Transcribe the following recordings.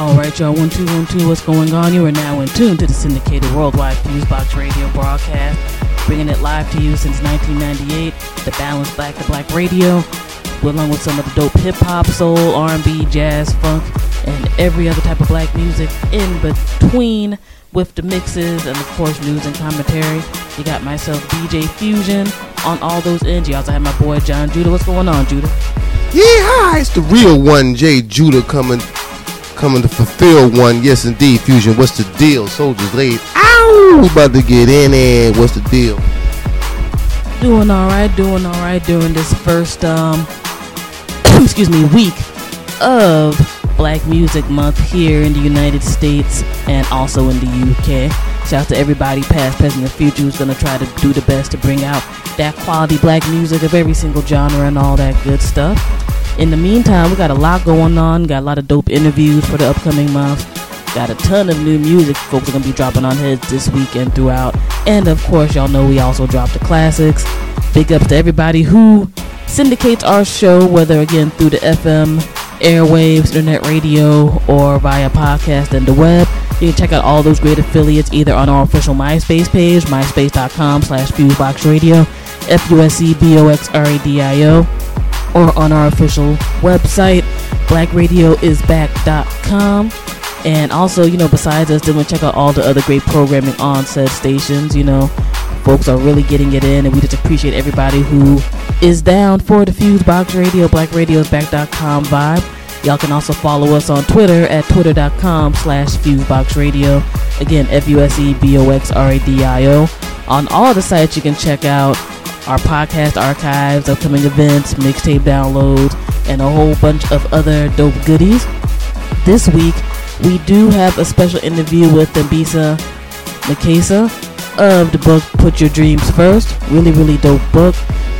All right, y'all. One two one two. What's going on? You are now in tune to the syndicated worldwide Fusebox Radio broadcast, bringing it live to you since 1998. The Balanced Black to Black Radio, along with some of the dope hip hop, soul, R&B, jazz, funk, and every other type of black music in between. With the mixes and of course news and commentary. You got myself, DJ Fusion, on all those ends. You also have my boy John Judah. What's going on, Judah? Yeah, hi, it's the real one, Jay Judah, coming coming to fulfill one. Yes, indeed, Fusion. What's the deal? Soldiers laid. Ow! We about to get in there. What's the deal? Doing all right, doing all right during this first, um, excuse me, week of Black Music Month here in the United States and also in the UK. Shout out to everybody, past, present, and future, who's gonna try to do the best to bring out that quality black music of every single genre and all that good stuff. In the meantime, we got a lot going on. Got a lot of dope interviews for the upcoming month. Got a ton of new music folks are gonna be dropping on heads this week and throughout. And of course, y'all know we also drop the classics. Big ups to everybody who syndicates our show, whether again through the FM airwaves, internet radio, or via podcast and the web. You can check out all those great affiliates either on our official MySpace page, myspace.com slash fuseboxradio, F-U-S-E-B-O-X-R-A-D-I-O, or on our official website, blackradioisback.com. And also, you know, besides us, then check out all the other great programming on said stations. You know, folks are really getting it in, and we just appreciate everybody who is down for the Fuse Box Radio, blackradioisback.com vibe. Y'all can also follow us on Twitter at twitter.com slash fuseboxradio. Again, F-U-S-E-B-O-X-R-A-D-I-O. On all the sites you can check out our podcast archives, upcoming events, mixtape downloads, and a whole bunch of other dope goodies. This week, we do have a special interview with Mbisa Makesa of the book Put Your Dreams First. Really, really dope book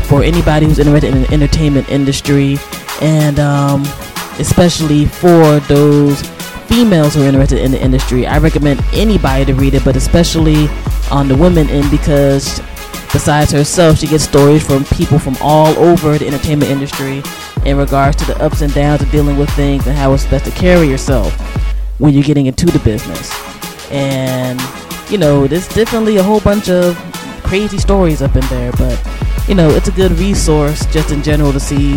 for anybody who's interested in the entertainment industry and um, especially for those females who are interested in the industry. I recommend anybody to read it, but especially on the women end because besides herself, she gets stories from people from all over the entertainment industry in regards to the ups and downs of dealing with things and how it's best to carry yourself when you're getting into the business. And, you know, there's definitely a whole bunch of crazy stories up in there, but, you know, it's a good resource just in general to see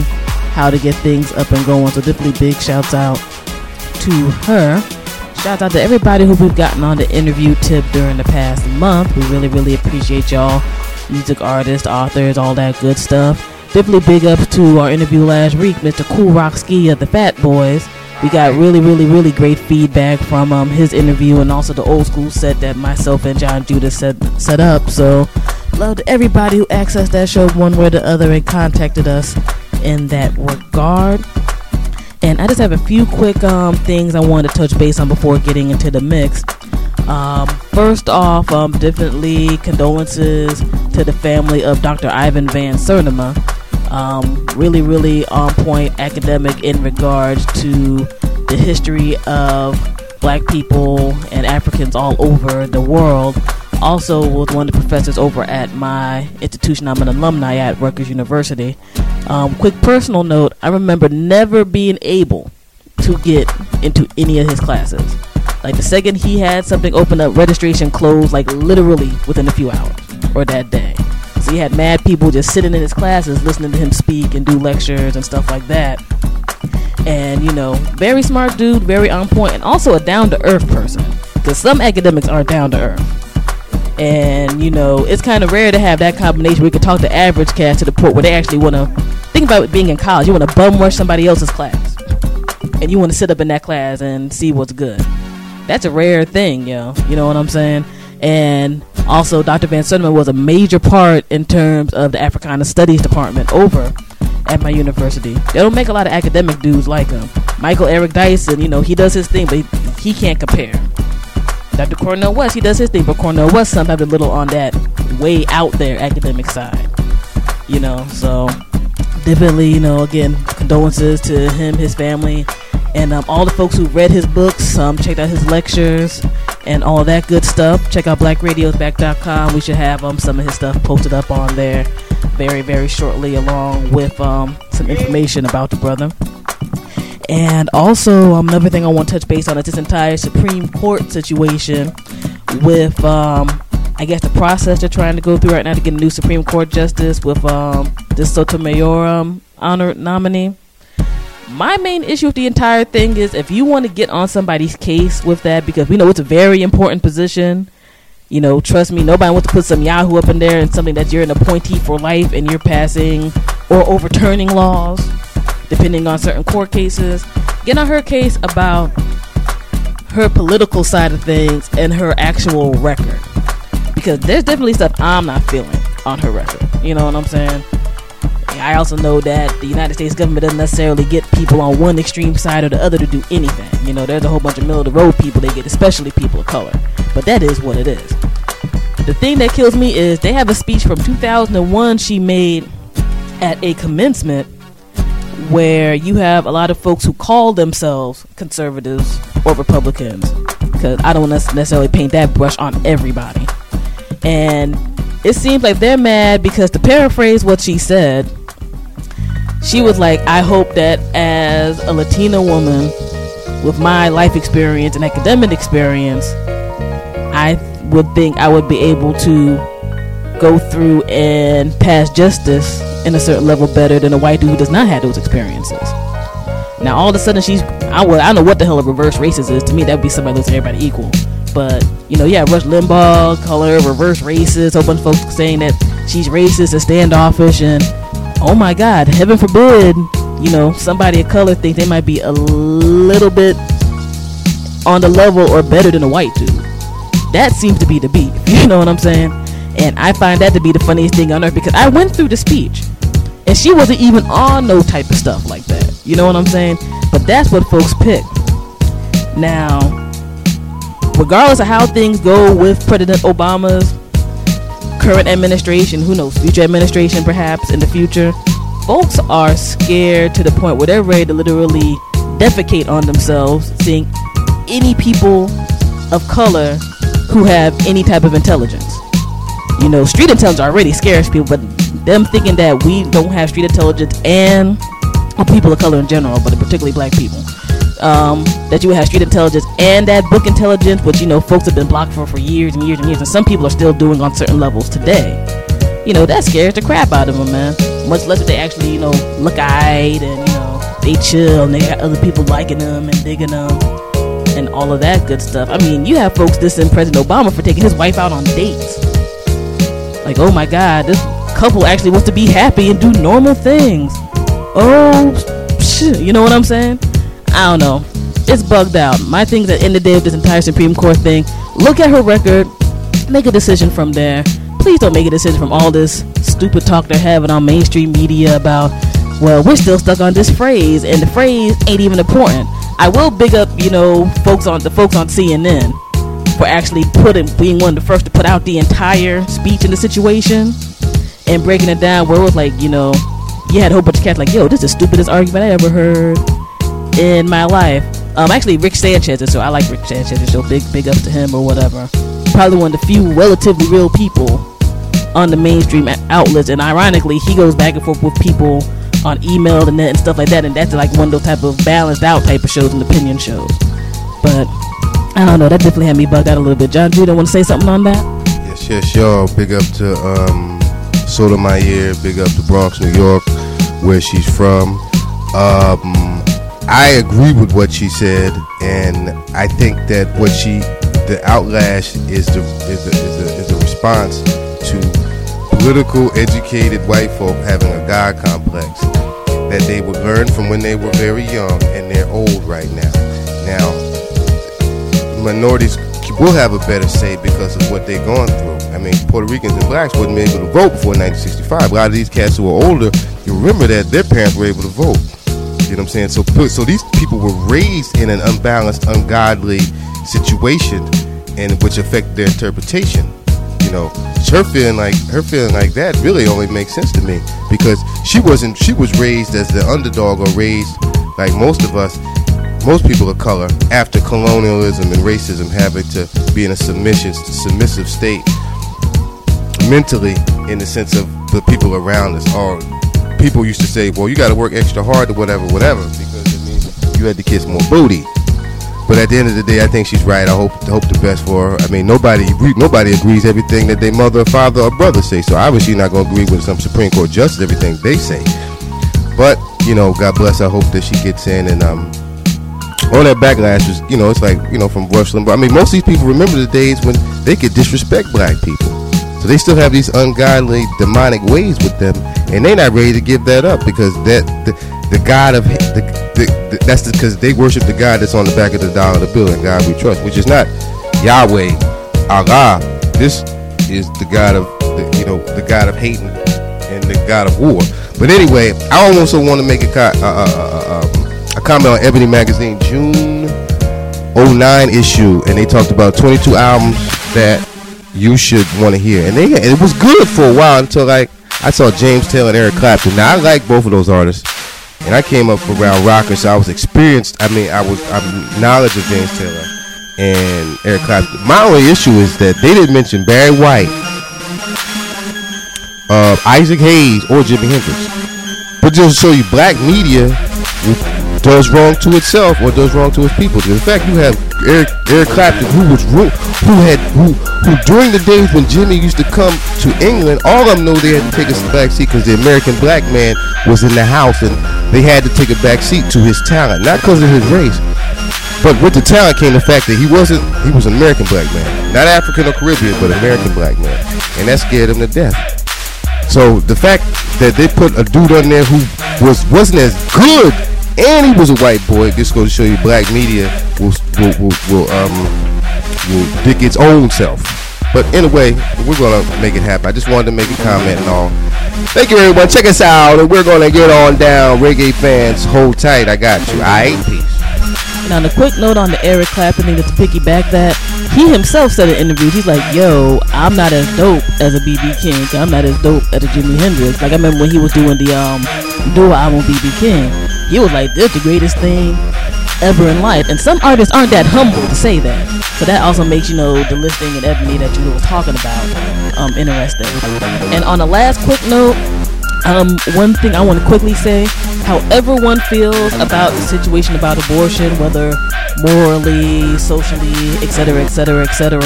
how to get things up and going. So definitely big shouts out to her. Shout out to everybody who we've gotten on the interview tip during the past month. We really, really appreciate y'all. Music artists, authors, all that good stuff. Definitely big ups to our interview last week, Mr. Kool Rock-Ski of the Fat Boys. We got really, really, really great feedback from um, his interview and also the old school set that myself and John Judah set set up. So, love to everybody who accessed that show one way or the other and contacted us in that regard. And I just have a few quick um, things I wanted to touch base on before getting into the mix. Um, first off, um, definitely condolences to the family of Dr. Ivan Van Sertima. Um, really, really on point academic in regards to the history of black people and Africans all over the world. Also, was one of the professors over at my institution. I'm an alumni at Rutgers University. Um, quick personal note: I remember never being able to get into any of his classes. Like the second he had something open up, registration closed like literally within a few hours or that day. So he had mad people just sitting in his classes listening to him speak and do lectures and stuff like that. And you know, very smart dude, very on point, and also a down to earth person. Because some academics aren't down to earth. And you know, it's kind of rare to have that combination where you can talk to average cats to the point where they actually want to think about being in college. You want to bum rush somebody else's class, and you want to sit up in that class and see what's good. That's a rare thing, yo. You know what I'm saying? And also, Dr. Van Sertima was a major part in terms of the Africana Studies department over at my university. They don't make a lot of academic dudes like him. Michael Eric Dyson, you know, he does his thing, but he, he can't compare. Dr. Cornel West, he does his thing, but Cornel West sometimes a little on that way out there academic side. You know, so definitely, you know, again, condolences to him, his family, and um, all the folks who read his books, um, checked out his lectures, and all that good stuff. Check out blackradiosback.com. We should have um, some of his stuff posted up on there very, very shortly, along with um, some information about the brother. And also, um, another thing I want to touch base on is this entire Supreme Court situation with, um, I guess, the process they're trying to go through right now to get a new Supreme Court justice with um, this Sotomayor honor nominee. My main issue with the entire thing is if you want to get on somebody's case with that, because we know it's a very important position. You know, trust me, nobody wants to put some Yahoo up in there and something that you're an appointee for life and you're passing or overturning laws, depending on certain court cases. Get on her case about her political side of things and her actual record. Because there's definitely stuff I'm not feeling on her record. You know what I'm saying? I also know that the United States government doesn't necessarily get people on one extreme side or the other to do anything. You know, there's a whole bunch of middle of the road people they get, especially people of color. But that is what it is. The thing that kills me is they have a speech from 2001 she made at a commencement where you have a lot of folks who call themselves conservatives or Republicans because I don't necessarily paint that brush on everybody. And it seems like they're mad because to paraphrase what she said, she was like, I hope that as a Latina woman with my life experience and academic experience, I would think I would be able to go through and pass justice in a certain level better than a white dude who does not have those experiences. Now, all of a sudden, she's I would I don't know what the hell a reverse racist is. To me, that would be somebody who's everybody equal. But you know, yeah, Rush Limbaugh, color reverse racist. A bunch of folks saying that she's racist and standoffish, and oh my God, heaven forbid, you know, somebody of color think they might be a little bit on the level or better than a white dude. That seems to be the beef. You know what I'm saying? And I find that to be the funniest thing on earth because I went through the speech and she wasn't even on no type of stuff like that. You know what I'm saying? But that's what folks pick. Now, regardless of how things go with President Obama's current administration, who knows, future administration perhaps in the future, folks are scared to the point where they're ready to literally defecate on themselves seeing any people of color who have any type of intelligence. You know, street intelligence already scares people, but them thinking that we don't have street intelligence and people of color in general, but particularly black people, um, that you would have street intelligence and that book intelligence, which you know folks have been blocked for for years and years and years, and some people are still doing on certain levels today. You know, that scares the crap out of them, man. Much less if they actually, you know, look eyed and you know they chill and they got other people liking them and digging them and all of that good stuff. I mean, you have folks dissing President Obama for taking his wife out on dates. Like, oh my God, this couple actually wants to be happy and do normal things. Oh, you know what I'm saying? I don't know. It's bugged out. My thing is at the end of the day of this entire Supreme Court thing, look at her record, make a decision from there. Please don't make a decision from all this stupid talk they're having on mainstream media about, well, we're still stuck on this phrase, and the phrase ain't even important. I will big up, you know, folks on the folks on CNN for actually putting being one of the first to put out the entire speech in the situation and breaking it down where it was like, you know, you had a whole bunch of cats like, yo, this is the stupidest argument I ever heard in my life. Um, actually, Rick Sanchez, so I like Rick Sanchez, so big, big ups to him or whatever. Probably one of the few relatively real people on the mainstream outlets, and ironically, he goes back and forth with people on email and net and stuff like that, and that's like one of those type of balanced out type of shows and opinion shows. But I don't know, that definitely had me bugged out a little bit. John Judah, want to say something on that? Yes, yes, y'all. Big up to um, Sotomayor. Big up to Bronx, New York, where she's from. Um, I agree with what she said, and I think that what she, the outlash is the is the, is the, is response to political, educated white folk having a God complex that they would learn from when they were very young, and they're old right now. Now, minorities will have a better say because of what they're going through. I mean, Puerto Ricans and blacks wouldn't be able to vote before 1965. A lot of these cats who are older, you remember that their parents were able to vote. You know what I'm saying? So, so these people were raised in an unbalanced, ungodly situation, and which affected their interpretation. You know, her feeling like her feeling like that really only makes sense to me because she wasn't. She was raised as the underdog, or raised like most of us, most people of color, after colonialism and racism, having to be in a submission, submissive state mentally, in the sense of the people around us, or people used to say, well, you got to work extra hard or whatever, whatever, because it means you had to kiss more booty. But at the end of the day, I think she's right. I hope hope the best for her. I mean, nobody nobody agrees everything that their mother, father, or brother say. So obviously, not going to agree with some Supreme Court justice everything they say. But you know, God bless. I hope that she gets in and um, all that backlash was, you know, it's like you know from Rush Limbaugh. I mean, most of these people remember the days when they could disrespect black people. So they still have these ungodly, demonic ways with them, and they're not ready to give that up because that the, the God of the, the, the that's because they worship the God that's on the back of the dollar the bill and God we trust, which is not Yahweh, Allah. This is the God of the, you know the God of hate and the God of war. But anyway, I also want to make a, uh, uh, uh, um, a comment on Ebony Magazine June 09 issue, and they talked about 22 albums that you should want to hear. And they it was good for a while until like I saw James Taylor and Eric Clapton. Now I like both of those artists, and I came up around rockers, so I was experienced. I mean, I was I'm knowledge of James Taylor and Eric Clapton. My only issue is that they didn't mention Barry White, uh, Isaac Hayes, or Jimi Hendrix. But just to show you, black media does wrong to itself or does wrong to its people. In fact, you have Eric, Eric Clapton, who was who had who who during the days when Jimi used to come to England, all of them know they had to take a back seat because the American black man was in the house and they had to take a back seat to his talent, not because of his race. But with the talent came the fact that he wasn't he was an American black man. Not African or Caribbean, but American black man. And that scared him to death. So the fact that they put a dude on there who was wasn't as good and he was a white boy. This goes to show you black media will will will, will um will dig its own self. But anyway, we're gonna make it happen. I just wanted to make a comment and all. Thank you everyone. Check us out and we're gonna get on down. Reggae fans, hold tight. I got you. Alright, peace. Now, on a quick note on the Eric Clapton thing, to piggyback that, he himself said in interviews, he's like, yo, I'm not as dope as a BB King. I'm not as dope as a Jimi Hendrix. Like, I remember when he was doing the um, duo album BB King he was like, "This is the greatest thing ever in life." And some artists aren't that humble to say that. So that also makes you know the listing and Ebony that you were talking about um, interesting. And on the last quick note, um, one thing I want to quickly say, however one feels about the situation about abortion, whether morally, socially, etc., etc., etc.,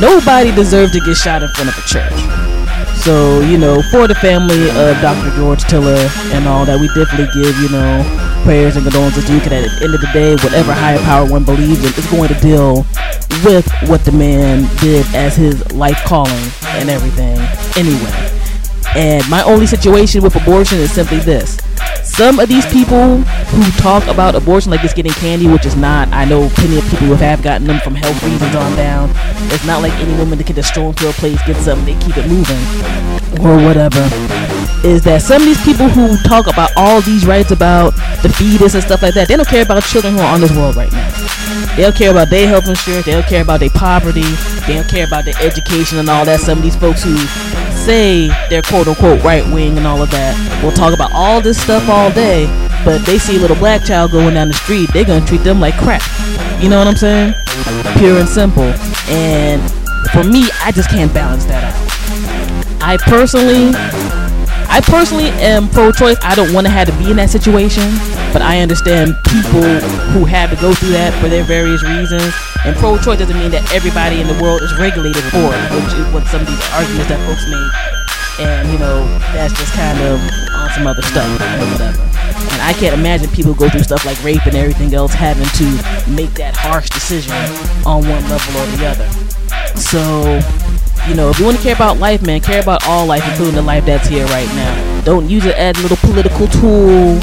nobody deserves to get shot in front of a church. So, you know, for the family of Dr. George Tiller and all that, we definitely give, you know, prayers and condolences to you because at the end of the day, whatever higher power one believes in is going to deal with what the man did as his life calling and everything anyway. And my only situation with abortion is simply this. Some of these people who talk about abortion like it's getting candy, which is not, I know plenty of people who have gotten them from health reasons on down. It's not like any woman that can just stroll into a place, get something, they keep it moving, or whatever. Is that some of these people who talk about all these rights about the fetus and stuff like that, they don't care about children who are on this world right now. They don't care about their health insurance, they don't care about their poverty, they don't care about their education and all that. Some of these folks who say they're quote unquote right wing and all of that We'll talk about all this stuff all day, but they see a little black child going down the street, they're gonna treat them like crap. You know what I'm saying? Pure and simple. And for me, I just can't balance that out. I personally I personally am pro-choice. I don't want to have to be in that situation, but I understand people who have to go through that for their various reasons. And pro-choice doesn't mean that everybody in the world is regulated for it, which is what some of these arguments that folks make. And you know, that's just kind of on some other stuff or whatever. And I can't imagine people go through stuff like rape and everything else having to make that harsh decision on one level or the other. So you know, if you want to care about life, man, care about all life, including the life that's here right now. Don't use it as a little political tool,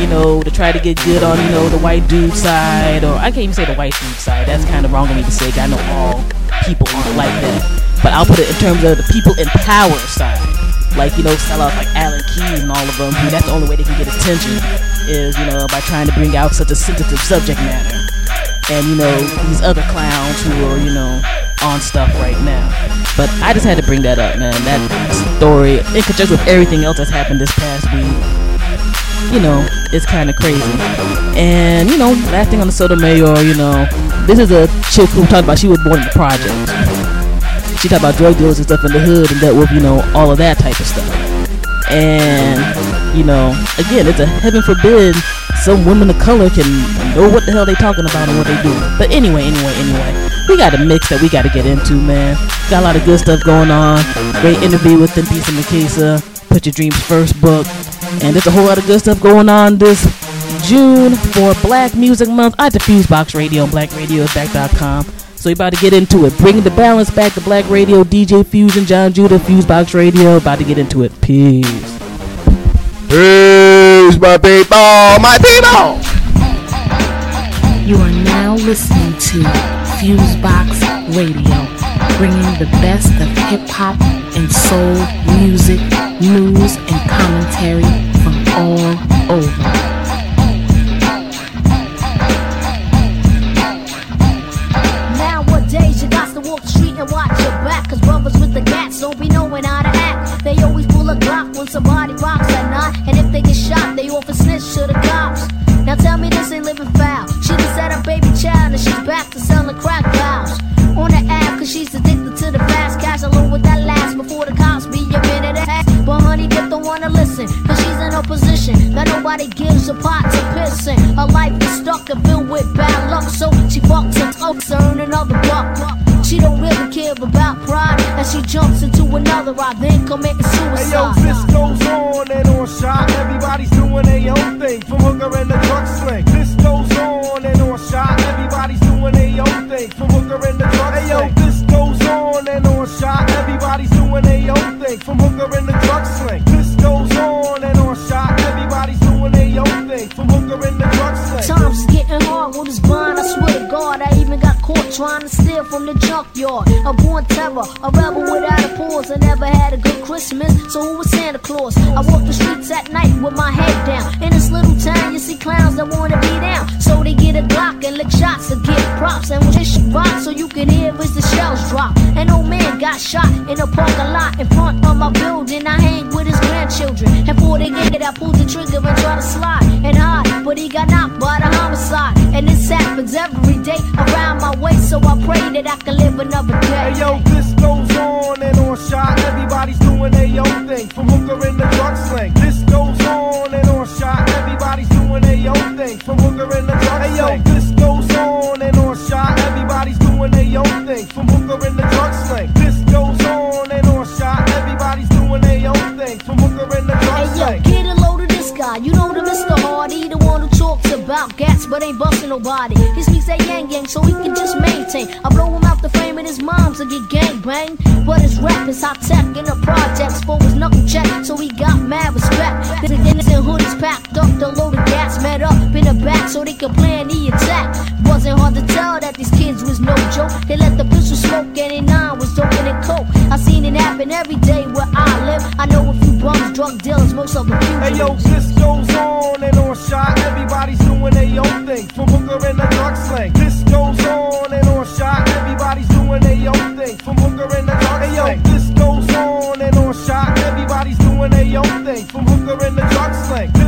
you know, to try to get good on, you know, the white dude side, or I can't even say the white dude side. That's kind of wrong of me to say. I know all people aren't like that, but I'll put it in terms of the people in power side, like you know, sellouts like Alan Keyes and all of them. Who that's the only way they can get attention is, you know, by trying to bring out such a sensitive subject matter, and you know, these other clowns who are, you know on stuff right now. But I just had to bring that up, man. That story, in conjunction with everything else that's happened this past week, you know, it's kind of crazy. And, you know, last thing on the Sotomayor, you know, this is a chick who talked about she was born in the project. She talked about drug dealers and stuff in the hood and that with, you know, all of that type of stuff. And you know, again, it's a heaven forbid some women of color can know what the hell they talking about and what they do. But anyway, anyway, anyway, we got a mix that we got to get into, man. Got a lot of good stuff going on. Great interview with and Makesa. Put Your Dreams First book. And there's a whole lot of good stuff going on this June for Black Music Month I the Box Radio and BlackRadioSback.com. So we about to get into it. Bring the balance back to Black Radio. DJ Fusion, John Judah, Fusebox Radio. About to get into it. Peace. Peace, my people, my people. You are now listening to Fusebox Radio, bringing the best of hip hop and soul music, news, and commentary from all over. When somebody rocks at night. And if they get shot, they often snitch to the cops. Now tell me this ain't living foul. She just had a baby child and she's back to selling crack vows. On the app, cause she's addicted to the fast cash. Alone with that last before the cops be a minute. But honey, dip don't wanna listen. Cause she's in a position that nobody gives a pot to piss in. Her life is stuck and filled with bad luck. So she fucks her up to earn another buck. She don't really care about pride. And she jumps into another ride, then committing Hey yo, suicide. this goes on and on shot. Everybody's doing their own thing, from hooker and the drug sling. This goes on and on shot. Everybody's doing their own thing, from hooker and the drug sling. Hey yo, shot. Everybody's doing their own thing, from hooker in the drug sling. This goes on and on shot. Everybody's doing their own thing, from hooker in the drug sling. Times getting hard with this bond, I swear God. I even got caught trying to steal from the junkyard. A born terror, a rebel without a pause. I never had a good Christmas, so who was Santa Claus? I walk the streets at night with my head down. In this little town, you see clowns that wanna be down. So they get a Glock and lick shots to get props. And when this shit rock, so you can hear as the shells drop. An old man got shot in a parking lot in front of my building. I hang with his grandchildren. And before they get it, I pulled the trigger and try to slide and hide. But he got knocked by the homicide. And this happens every day around my way. So I pray that I can live another day. Hey yo, this goes on and on shot. Everybody's doing their own thing, from hooker and the drug sling. This goes on and on shot. Everybody's doing their own thing, from hooker and the drug sling. Hey yo, this goes on and on shot. Everybody's doing their own thing, from hooker and the drug sling. This goes on and on shot. Everybody's doing their own thing, from hooker and the drug Hey yo, sling. get a load of this guy. You know the Mr. Hardy, about gats but ain't busting nobody. He speaks that yang yang so he can just maintain. I blow him out the frame and his moms to get gang bang. But his rap is hot tech in the projects for his knuckle check, so he got mad respect. The innocent hoodies packed up, the loaded gas met up in the back so they could plan the attack. Wasn't hard to tell that these kids was no joke. They let the pistol smoke and in nine was dope and coke. I seen it happen every day where I live. I know a few bums, drug dealers, most of them Hey yo, this goes on and on shot. Everybody's doing their own thing, from hooker and the drug sling. This goes on and on shot. Everybody's doing their own thing, from hooker in the drug sling. Hey yo, this goes on and on shot. Everybody's doing their own thing, from hooker and the drug sling.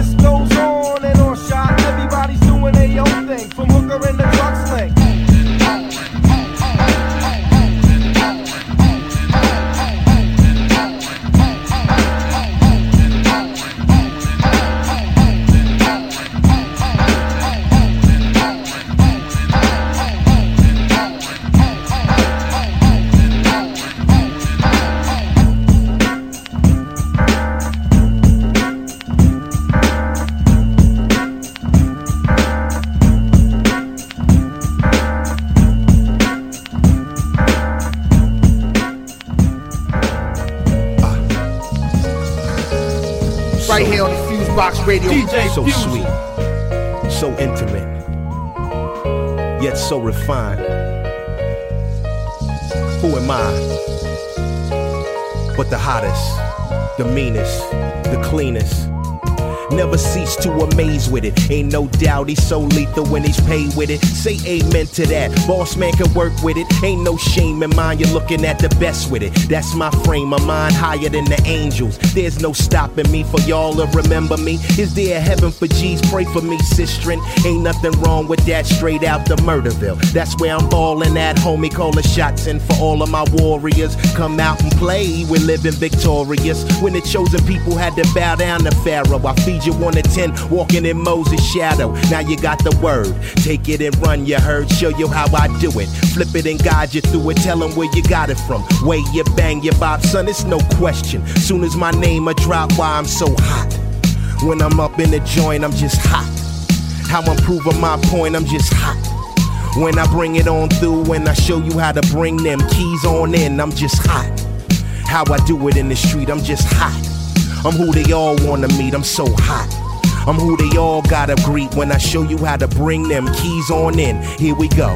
So sweet, so intimate, yet so refined. Who am I? But the hottest, the meanest, the cleanest. Never cease to amaze with it. Ain't no doubt he's so lethal when he's paid with it. Say amen to that. Boss man can work with it. Ain't no shame in mind. You're looking at the best with it. That's my frame. My mind higher than the angels. There's no stopping me for y'all to remember me. Is there a heaven for G's? Pray for me, sistren. Ain't nothing wrong with that. Straight out the Murderville. That's where I'm ballin' at. Homie, call the shots in for all of my warriors. Come out and play. We're living victorious. When the chosen people had to bow down to Pharaoh, I feed you one to ten, walking in Moses' shadow. Now you got the word. Take it and run, you heard. Show you how I do it. Flip it and guide you through it. Tell them where you got it from. Way you bang your bob, son, it's no question. Soon as my name a drop, why I'm so hot. When I'm up in the joint, I'm just hot. How I'm proving my point, I'm just hot. When I bring it on through and I show you how to bring them keys on in, I'm just hot. How I do it in the street, I'm just hot. I'm who they all wanna meet, I'm so hot. I'm who they all gotta greet when I show you how to bring them keys on in. Here we go.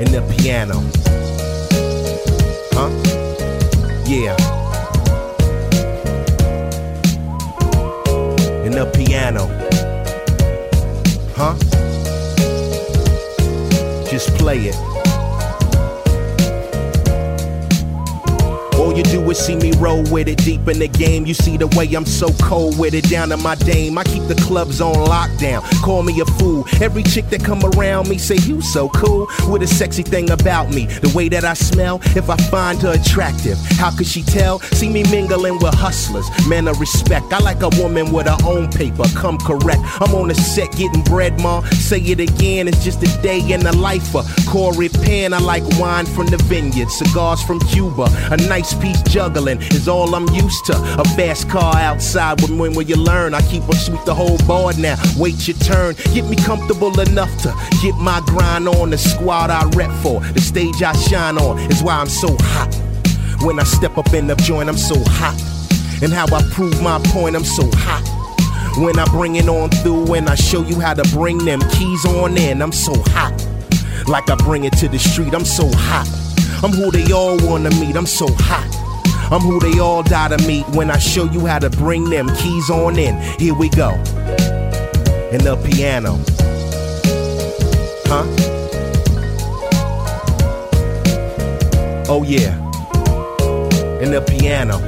In the piano. Huh? Yeah. In the piano. Huh? Just play it. You do is see me roll with it deep in the game. You see the way I'm so cold with it down to my dame. I keep the clubs on lockdown. Call me a fool. Every chick that come around me say you so cool with a sexy thing about me. The way that I smell, if I find her attractive, how could she tell? See me mingling with hustlers, men of respect. I like a woman with her own paper. Come correct. I'm on the set getting bread, ma. Say it again. It's just a day in the life of Corey Penn. I like wine from the vineyard, cigars from Cuba, a nice piece juggling is all I'm used to. A fast car outside with when will you learn? I keep a sweep the whole board now. Wait your turn. Get me comfortable enough to get my grind on. The squad I rep for, the stage I shine on is why I'm so hot. When I step up in the joint, I'm so hot. And how I prove my point, I'm so hot. When I bring it on through and I show you how to bring them keys on in, I'm so hot. Like I bring it to the street, I'm so hot. I'm who they all wanna meet, I'm so hot. I'm who they all die to meet when I show you how to bring them keys on in. Here we go. In the piano. Huh? Oh yeah. In the piano.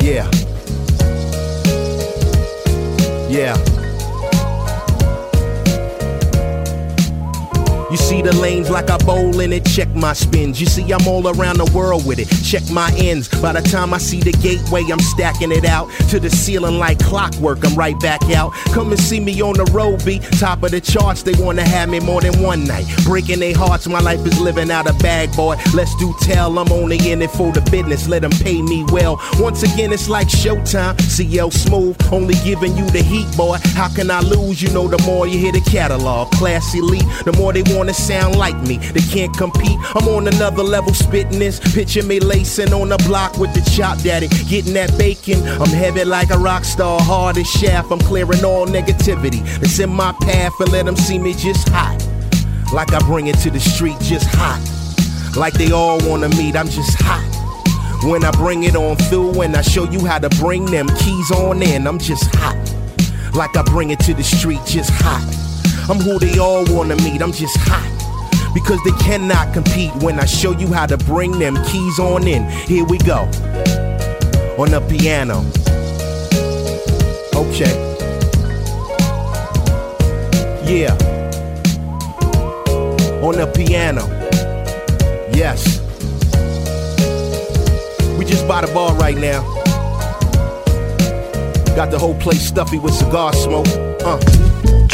Yeah. Yeah. You see the lanes like I bowl in it, check my spins. You see I'm all around the world with it, check my ends. By the time I see the gateway, I'm stacking it out to the ceiling like clockwork. I'm right back out. Come and see me on the road, be top of the charts. They wanna have me more than one night, breaking their hearts. My life is living out a bag, boy. Let's do tell. I'm only in it for the business. Let them pay me well. Once again, it's like Showtime. CL Smooth, only giving you the heat, boy. How can I lose? You know, the more you hear the catalog, class elite, the more they want wanna sound like me. They can't compete. I'm on another level spitting this. Picture me lacing on the block with the chop daddy. Getting that bacon. I'm heavy like a rock star, hard as shaft. I'm clearing all negativity that's in my path and let them see me just hot. Like I bring it to the street just hot. Like they all wanna meet, I'm just hot. When I bring it on through and I show you how to bring them keys on in, I'm just hot. Like I bring it to the street just hot. I'm who they all wanna meet, I'm just hot. Because they cannot compete when I show you how to bring them keys on in. Here we go. On the piano. Okay. Yeah. On the piano. Yes. We just by the bar right now. Got the whole place stuffy with cigar smoke. Uh.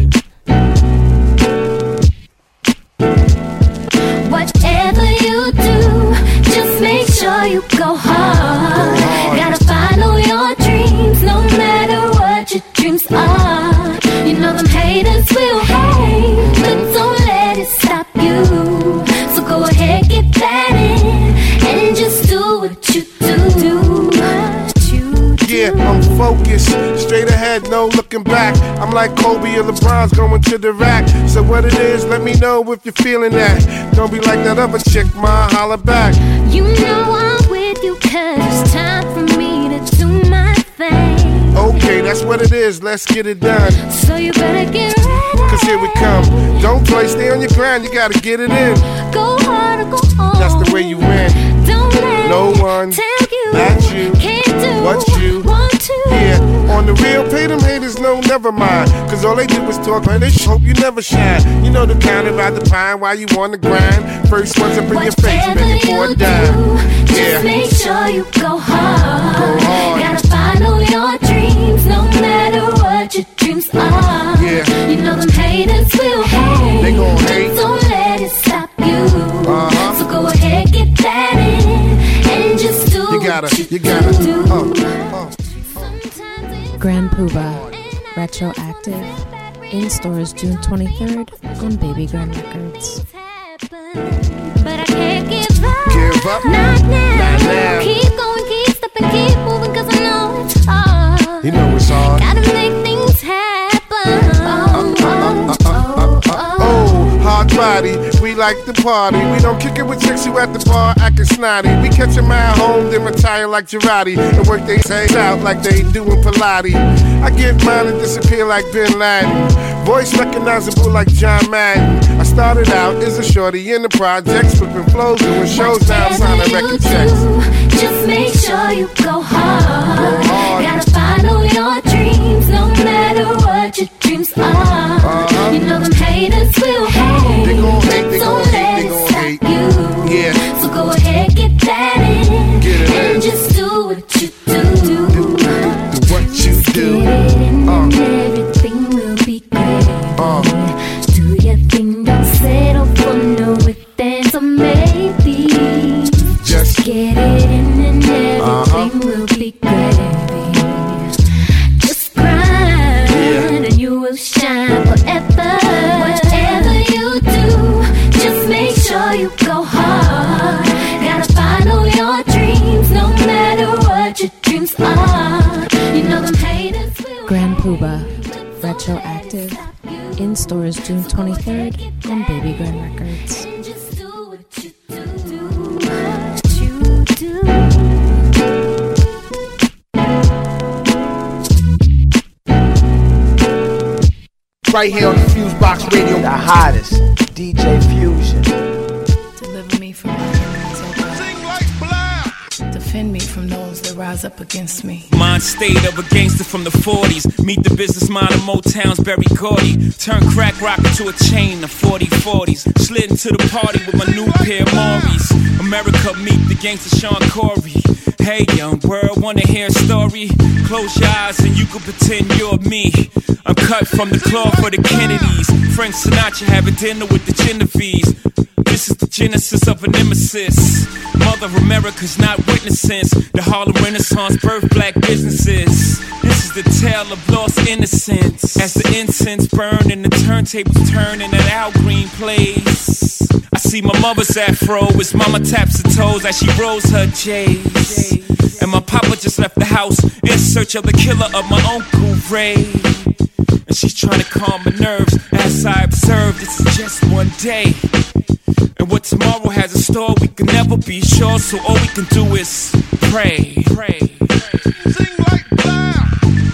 Ahead, no looking back. I'm like Kobe or LeBron's going to the rack. So what it is, let me know if you're feeling that. Don't be like that other chick, ma, holla back. You know I'm with you, Cause it's time for me to do my thing. Okay, that's what it is. Let's get it done. So you better get ready. Cause here we come. Don't play, stay on your grind. You gotta get it in. Go hard or go home. That's the way you win. Don't let No one, tell you not you, can't do what you want to. Yeah, on the real, pay them haters no, never mind. Cause all they do is talk, and they hope you never shine. You know the kind about the pine while you on the grind. First ones up in your face, Whatever begging for a dime. Just Yeah. make sure you go hard. Go hard. Gotta follow your dreams, no matter what your dreams are. Yeah. You know them haters will hate. They gon' hate. Just don't let it stop you. Uh-huh. So go ahead, get that in, and just do You gotta, you gotta, Grand Puba Retroactive in stores June 23rd on Babygrande Records. but I can't give up. Give up? Not now. Not now. Keep going, keep stepping, keep moving, cause I know it's hard. You know it's hard. Gotta make things happen. Oh, oh, oh, oh. Oh, hard body, we like the party. We don't kick it with chicks who at the bar acting snotty. We catch 'em at home, then retire like Girardi. And work they say out like they doing Pilates. I get mine and disappear like Bin Laden. Voice recognizable like John Madden. I started out as a shorty in the projects, flipping flows, doing shows now, Whatever signing record checks. Just make sure you go hard. Go hard. Gotta follow your no matter what your dreams are. Uh-huh. You know them haters will hate. They gon' hate, they Don't gon' hate, let they it gon' stop hate. You. Yeah. So go ahead, will Retroactive in stores June 23rd on Babygrande Records. And just do what you do. What you do. Right here on the Fusebox Radio. The hottest DJ Fusion. Deliver me from my enemies, God. Defend me from those that rise up against me. Mind state of a gangster from the 40s. Meet the business mind of Motown's Berry Gordy. Turn crack rock into a chain of 40 40s. Slid into the party with my new pair of Mauri's. America meet the gangster Shawn Corey. Hey, young world, wanna hear a story? Close your eyes and you can pretend you're me. I'm cut from the cloth for the Kennedys. Frank Sinatra having dinner with the Genovese. This is the genesis of a nemesis. Mother America's not witnessing the Harlem Renaissance birth black businesses. This is the tale of lost innocence. As the incense burn and the turntables turn in that Al Green plays. I see my mother's afro as mama taps her toes as she rolls her J's. And my papa just left the house in search of the killer of my uncle Ray. And she's trying to calm my nerves as I observe this is just one day. And what tomorrow has in store, we can never be sure. So all we can do is pray. Pray. Sing like Blair.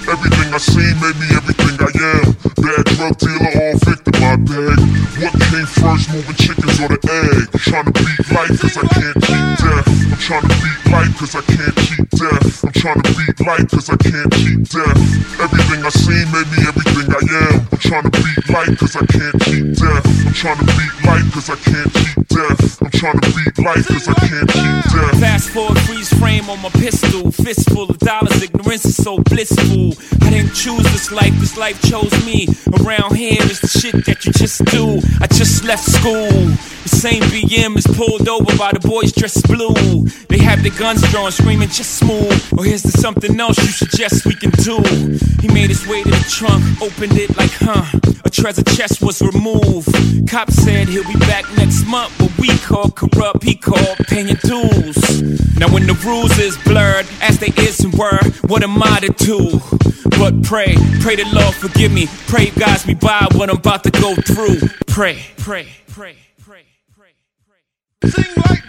Everything I see made me everything I am. Bad drug dealer, all victim, my bag. What came first, moving chickens or the egg? I'm trying to beat life cause I can't keep death. I'm trying to beat life cause I can't keep death. I'm trying to beat life cause I can't keep death. Everything I see made me everything I am. I'm trying to beat life cause I can't keep death. I'm trying to beat life cause I can't keep death. I'm trying to beat life cause I can't keep death. Fast forward, freeze frame on my pistol. Fistful of dollars, ignorance is so blissful. I didn't choose this life, this life chose me. Around here is the shit that you just do. I just left school. The same BM is pulled over by the boys dressed blue. They have their guns drawn, screaming just smooth. Or here's the something else you suggest we can do. He made his way to the trunk, opened it like, huh? A treasure chest was removed. Cop said he'll be back next month, but we call corrupt, he called paying dues. Now when the rules is blurred, as they is and were, what am I to do? But pray, pray the Lord forgive me. Pray guides me by what I'm about to go through. Pray, pray, pray, like.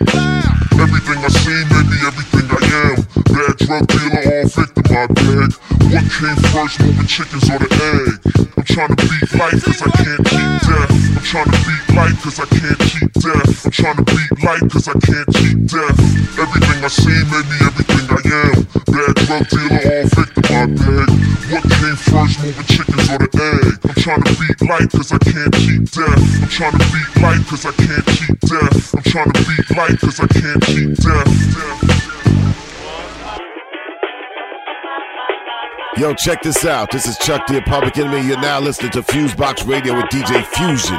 Everything I see, maybe everything I am. Bad drug dealer, all victim, my bag. What came first, moving chickens or the egg? I'm trying to beat life cause I can't keep death. I'm trying to beat life cause I can't keep death. I'm trying to beat life cause I can't keep death. Everything I see, maybe everything I am. Bad drug dealer, all victim, my bag. What came first, moving chickens or the egg? I'm trying to beat life cause I can't keep death. I'm trying to beat life cause I can't keep death. I'm trying to beat life cause I can't keep death. Yo, check this out. This is Chuck D Public Enemy. You're now listening to Fusebox Radio with DJ Fusion.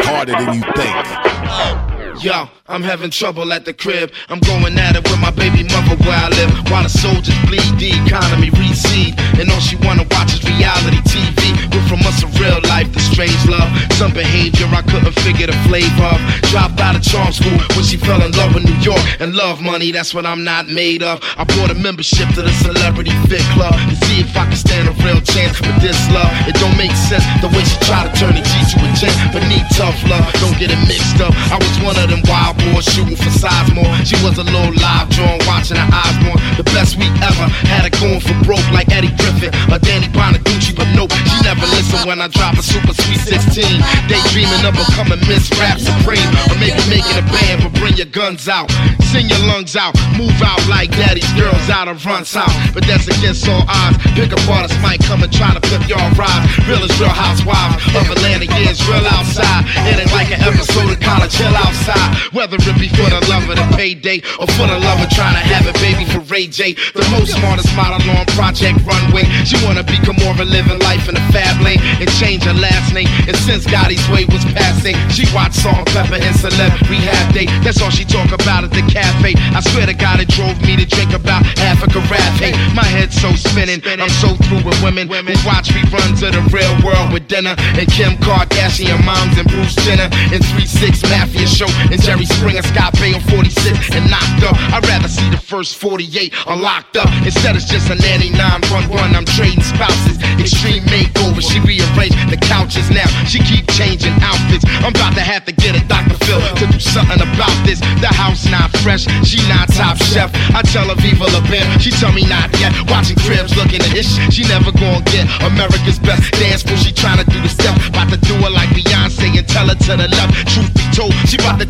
Harder than you think. Yo, I'm having trouble at the crib. I'm going at it with my baby mother where I live. While the soldiers bleed, the economy recede. And all she wanna watch is reality TV. We're from us a real life, the strange love. Some behavior I couldn't figure the flavor of. Dropped out of charm school when she fell in love with New York. And love money, that's what I'm not made of. I bought a membership to the Celebrity Fit Club to see if I can stand a real chance with this love. It don't make sense the way she try to turn a G to a gent, but need tough love. Don't get it mixed up. I was one of them wild shooting for size more. She was a little live drawn, watching her eyes more. The best we ever. Had her going for broke like Eddie Griffin or Danny Bonaduce, but nope, she never listened when I drop a super sweet 16. Daydreaming of becoming Miss Rap Supreme, or maybe making a band, but bring your guns out, sing your lungs out, move out like daddy's girls out of runs out. But that's against all odds. Pick up artists might come and try to flip your ride. Real as real housewives of Atlanta, yeah, it's real outside. It ain't like an episode of college, chill outside. Whether it be for the love of the payday or for the love of trying to have a baby for Ray J. The most smartest model on Project Runway. She wanna become more of a living life in a fab lane and change her last name. And since Gotti's way was passing, she watched Salt Pepper and Celeb Rehab Day. That's all she talk about at the cafe. I swear to God, it drove me to drink about half a carafe. Hey, my head's so spinning. I'm so through with women who watch reruns of the real world with dinner and Kim Kardashian moms and Bruce Jenner and 3-6 Mafia Show and Jerry Springer, Scott Baio on 46 and knocked up. I'd rather see the first 48 unlocked up instead it's just a nanny 911. I'm trading spouses, extreme makeover. She rearranged the couches now. She keep changing outfits. I'm about to have to get a Dr. Phil to do something about this. The house not fresh, she not top chef. I tell her Viva La Bam, she tell me not yet. Watching cribs looking at ish, she never gonna get America's best dance floor. She trying to do the step, about to do it like Beyonce and tell her to the left. Truth be told, she about to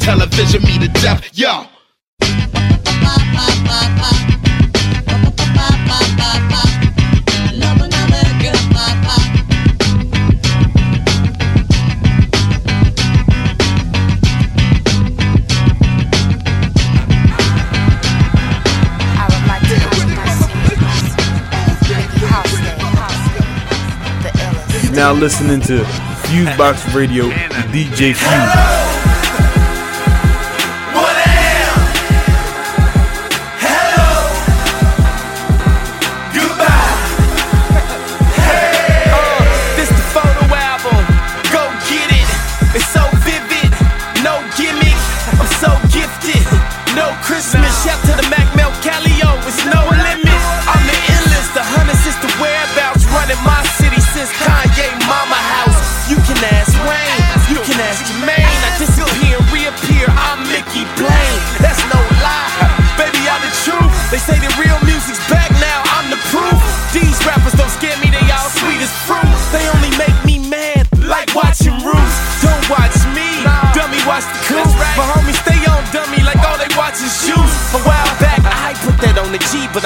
television me to death. Now listening to Fusebox Radio DJ Fuse.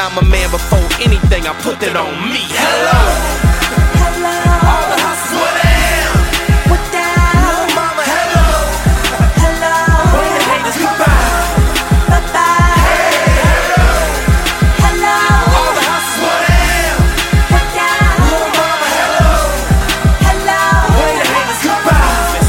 I'm a man before anything. I put that on me. Hello. All the hustlers, what down? What down? Little mama, hello. Hello. The haters, goodbye. Bye-bye. Hello. Hello. All the hustlers, what down? What down? Little mama, hello. Hello. The haters, goodbye.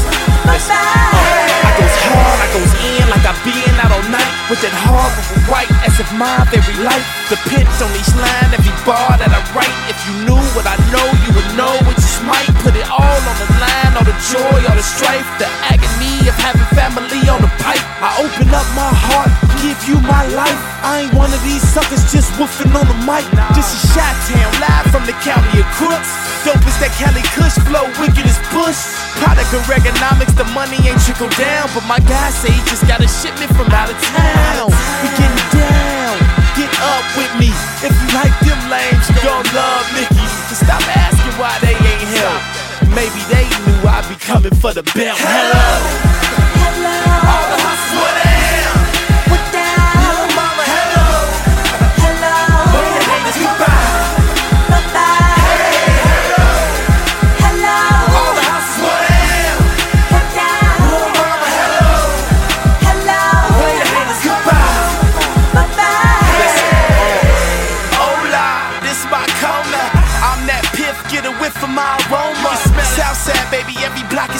Bye-bye. I goes hard, I goes in like I been out all night with that hard with white as if my very life the pinch on each line, every bar that I write. If you knew what I know, you would know what you might. Put it all on the line, all the joy, all the strife, the agony of having family on the pipe. I open up my heart, give you my life. I ain't one of these suckers just woofing on the mic. This is Shot live from the county of crooks. Dope is that Cali Kush flow, wicked as Bush. Product of economics, the money ain't trickled down. But my guy say he just got a shipment from out of town. We up with me. If you like them lames, you gon' love me. So stop asking why they ain't here. Maybe they knew I'd be coming for the belt. Hello, hello, all the hustlers.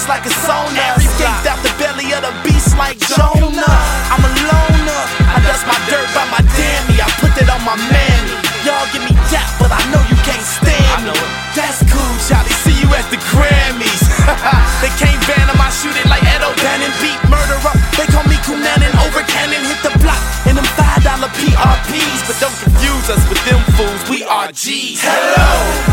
like a sauna. Escaped out the belly of the beast like Jonah. I'm a loner. I dust my dirt by my dammy. I put that on my mammy. Y'all give me that, but I know you can't stand me. That's cool, child. They see you at the Grammys. they can't ban them. I shoot it like Edo Bannon. Beat murder. They call me Kunanin. Over cannon. Hit the block. And them $5 PRPs. But don't confuse us with them fools. We are G's. Hello.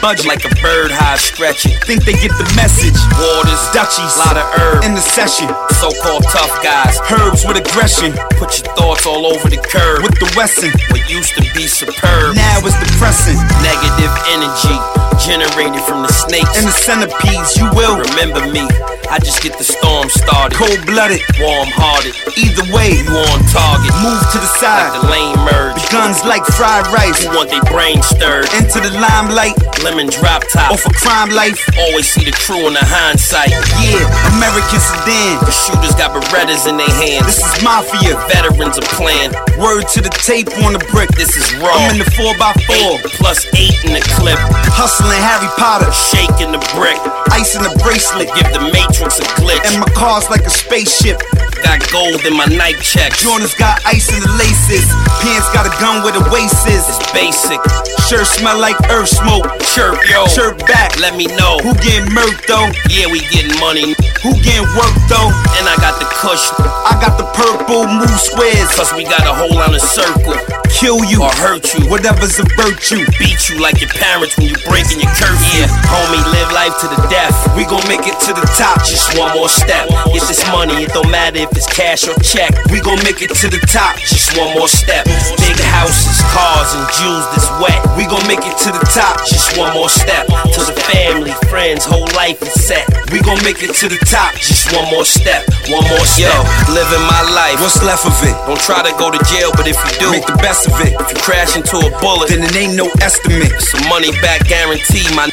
Budget like a bird hive stretching. Think they get the message. Waters, Dutchies, lot of herb in the session. So-called tough guys, herbs with aggression. Put your thoughts all over the curb with the Wesson. What used to be superb, now it's depressing. Negative energy generated from the snakes and the centipedes. You will remember me. I just get the storm started. Cold blooded, warm hearted. Either way, you on target. Move to the side. Like the lane merge. The guns like fried rice. Who want their brain stirred? Into the limelight. Lemon drop top. Off a crime life. Always see the crew in the hindsight. Yeah, American sedan. The shooters got Berettas in their hands. This is mafia. Veterans are playing. Word to the tape on the brick. This is raw. I'm in the 4x4. Eight plus 8 in the clip. Hustling Harry Potter. Shaking the brick. Ice in a bracelet. Give the Matrix a glitch. And my car's like a spaceship. Got gold in my night check. Jordan's got ice in the laces. Pants got a gun where the waist is. It's basic. Shirt smell like earth smoke. Chirp, yo. Chirp back. Let me know. Who getting murked though? Yeah, we getting money. Who getting worked though? And I got the cush. I got the purple move squares. Cause we got a whole on a circle. Kill you or hurt you. Whatever's a virtue. Beat you like your parents when you breaking your curfew. Yeah, homie, live life to the death. We gon' make it to the top. Just one more step. Get this money. It don't matter if it's cash or check. We gon' make it to the top. Just one more step. Big houses, cars, and jewels that's wet. We gon' make it to the top. Just one more step. To the family, friends, whole life is set. We gon' make it to the top. Just one more step. One more step. Yo, living my life. What's left of it? Don't try to go to jail, but if you do, make the best of it. If you crash into a bullet, then it ain't no estimate. It's a money back guarantee, my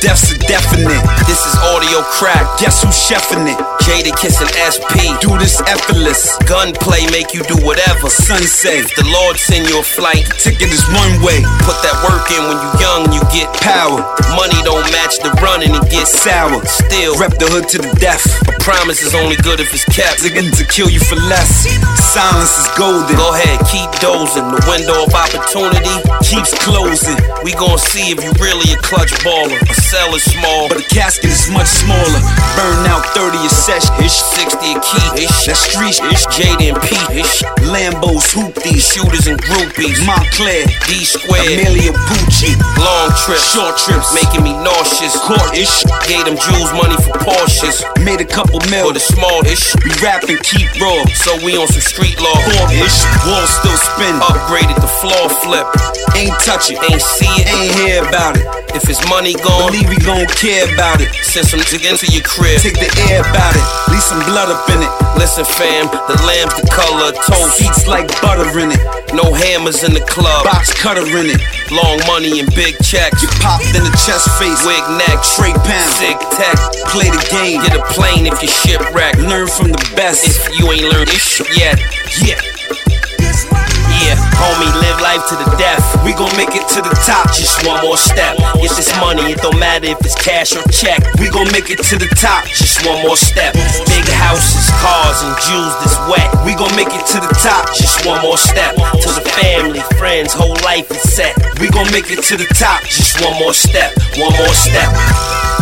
death's a definite. This is audio crack. Guess who's chefing it? Jada kissing SP. Do this effortless. Gunplay make you do whatever. Sunset. The Lord send you a flight, ticket is one way. Put that work in when you young, you get power. Money don't match the run and it gets sour. Still, rep the hood to the death. A promise is only good if it's kept. They're to kill you for less. Silence is golden. Go ahead, keep dozing. The window of opportunity keeps closing. We gon' see if you really a clutch baller. A cell is small, but a casket is much smaller. Burn out 30 a session. Ish 60 a key. Ish that street. Ish Jada and. Ish Lambos, hoopties, shooters and groupies. Moncler, D square, Emilio Pucci. Long trips, short trips, making me nauseous. Court ish. Gave them Jews money for Porsches. Made a couple mil. For the small ish. We rap and keep raw, so we on some street law. Four ish. Wall still spin. Upgraded the floor flip. Ain't touch it, ain't see it, ain't hear about it. If it's money gone, believe we gon' care about it. Send some jig into your crib. Take the air about it. Leave some blood up in it. Listen, fam, the lamb's the color of toast. Seats like butter in it. No hammers in the club. Box cutter in it. Long money and big checks. You popped in the chest face. Wig neck. Trey pound. Sick tech. Play the game. Get a plane if you shipwreck. Learn from the best. If you ain't learned this shit yet. Yeah. Yeah, homie, live life to the death. We gon' make it to the top, just one more step. Get this money, it don't matter if it's cash or check. We gon' make it to the top, just one more step. Big houses, cars, and jewels that's wet. We gon' make it to the top, just one more step. To the family, friends, whole life is set. We gon' make it to the top, just one more step, one more step.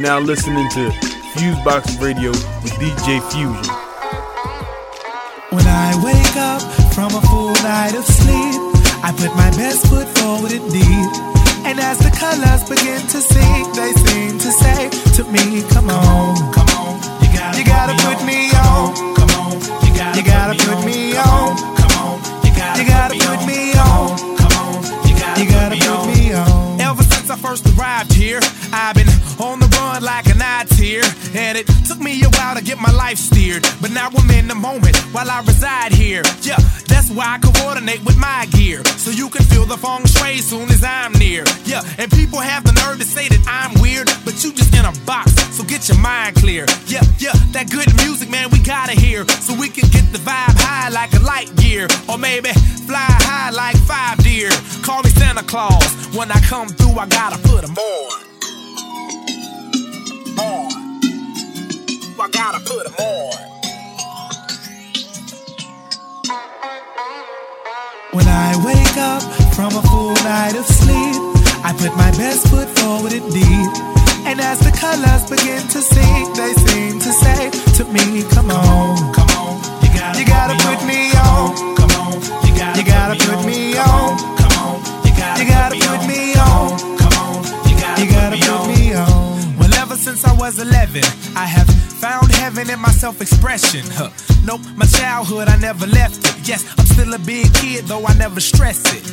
You're now listening to Fusebox Radio with DJ Fusion. When I wake up from a full night of sleep, I put my best foot forward indeed. And as the colors begin to sing, they seem to say to me, Come on, come on, you gotta, you gotta put me on. Come on, you gotta, you gotta put me on. Come on, you gotta, you gotta put me on. First arrived here, I've been on the run like eye tear. And it took me a while to get my life steered. But now I'm in the moment while I reside here. Yeah, that's why I coordinate with my gear. So you can feel the feng shui soon as I'm near. Yeah, and people have the nerve to say that I'm weird, but you just in a box. So get get your mind clear. Yeah, yeah, that good music, man, we gotta hear. So we can get the vibe high like a light gear. Or maybe fly high like five deer. Call me Santa Claus. When I come through, I gotta put 'em on. On. I gotta put 'em on. When I wake up from a full night of sleep, I put my best foot forward indeed. And as the colors begin to sing, they seem to say to me, Come on, come on, you gotta, you gotta put, me on. Come on, you gotta, you gotta put, me on. Come on, you gotta, you gotta put me on. Since I was 11, I have found heaven in my self expression. Huh. Nope, my childhood, I never left it. Yes, I'm still a big kid, though I never stress it.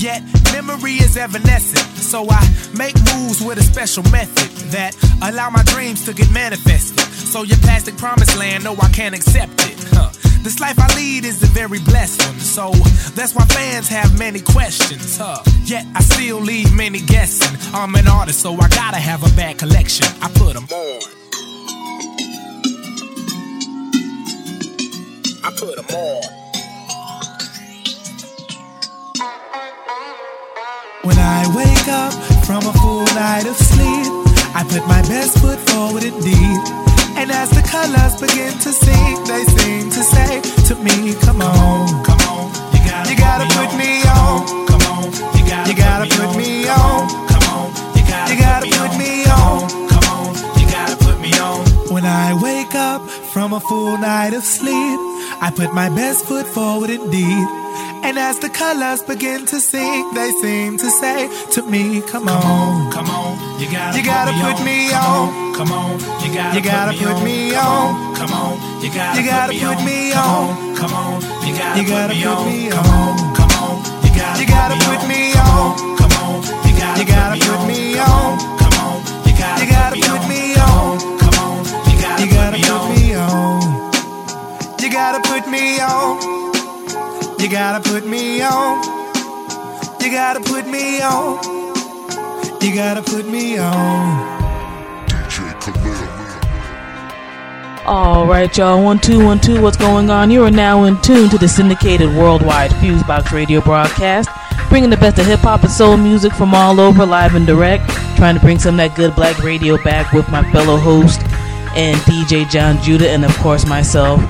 Yet, memory is evanescent. So I make moves with a special method that allow my dreams to get manifested. So your plastic promised land, no, I can't accept it. Huh. This life I lead is a very blessed one. So that's why fans have many questions. Huh. Yet I still leave many guessing. I'm an artist, so I gotta have a bad collection. I put them on. I put them on. When I wake up from a full night of sleep, I put my best foot forward indeed. And as the colors begin to sing, they seem to say to me, Come on, come on, you gotta, you gotta put, me on. Come on, you gotta, you gotta put, me on. Come on, you gotta, you gotta put me on. Come on, you gotta put me on. When I wake up from a full night of sleep, I put my best foot forward indeed. And as the colors begin to sing, they seem to say to me, Come on, come on, you gotta, you gotta put, me on. Come on, you gotta, you gotta put, me on. Come on, you gotta, you gotta put me on. Come on, you gotta, you gotta put me on. Come on, you gotta, you gotta put me on. Come on, you gotta, you gotta put me on. Come on, you gotta, you gotta put me on. Come on, you gotta, you gotta put me on. You gotta put me on. You gotta put me on. You gotta put me on. You gotta put me on. All right, y'all. One two one two. What's going on? You are now in tune to the syndicated worldwide Fusebox radio broadcast, bringing the best of hip hop and soul music from all over, live and direct. Trying to bring some of that good black radio back with my fellow host and DJ John Judah, and of course myself,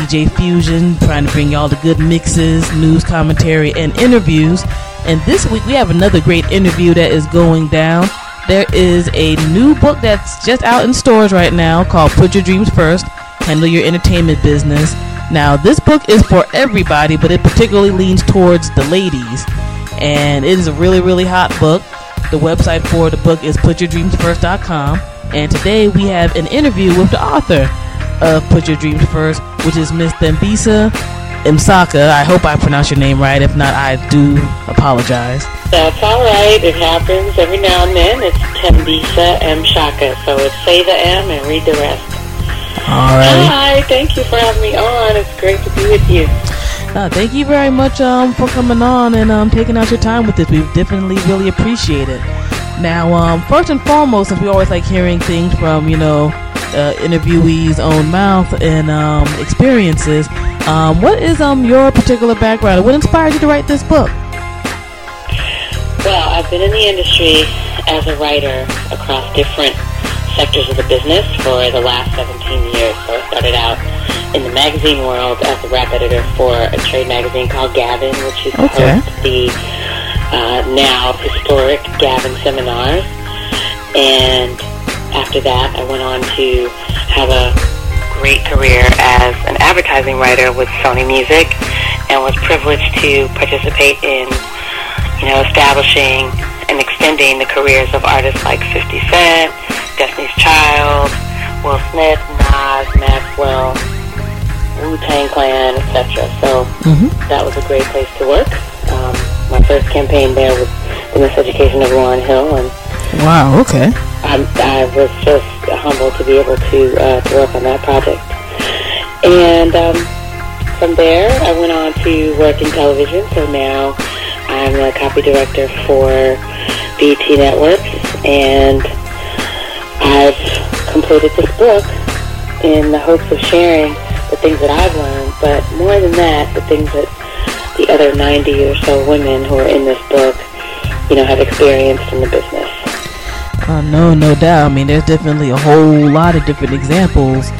DJ Fusion. Trying to bring y'all the good mixes, news, commentary, and interviews. And this week we have another great interview that is going down. There is a new book that's just out in stores right now called Put Your Dreams First Handle Your Entertainment Business. Now, this book is for everybody, but it particularly leans towards the ladies. And it is a really, really hot book. The website for the book is putyourdreamsfirst.com. And today we have an interview with the author of Put Your Dreams First, which is Miss Thembisa Msaka. I hope I pronounced your name right. If not, I do apologize. That's all right. It happens every now and then. It's Thembisa M. Shaka. So it's say the M and read the rest. All right. Hi. Thank you for having me on. It's great to be with you. Uh, thank you very much um, for coming on and um, taking out your time with us. We definitely really appreciate it. Now, um, first and foremost, since we always like hearing things from, you know, uh, interviewees' own mouth and um, experiences, um, what is um, your particular background? What inspired you to write this book? Well, I've been in the industry as a writer across different sectors of the business for the last 17 years. So I started out in the magazine world as a rap editor for a trade magazine called Gavin, which is Okay. host the uh, now historic Gavin seminars. And after that, I went on to have a great career as an advertising writer with Sony Music and was privileged to participate in, you know, establishing and extending the careers of artists like 50 Cent, Destiny's Child, Will Smith, Nas, Maxwell, Wu-Tang Clan, etc. So that was a great place to work. Um, my first campaign there was the Miseducation of Lauryn Hill, and Wow, okay. I'm, I was just humbled to be able to uh, work on that project. And um, from there, I went on to work in television. So now I'm the copy director for BET Networks, and I've completed this book in the hopes of sharing the things that I've learned, but more than that, the things that the other 90 or so women who are in this book, you know, have experienced in the business. Uh, no, no doubt. I mean, there's definitely a whole lot of different examples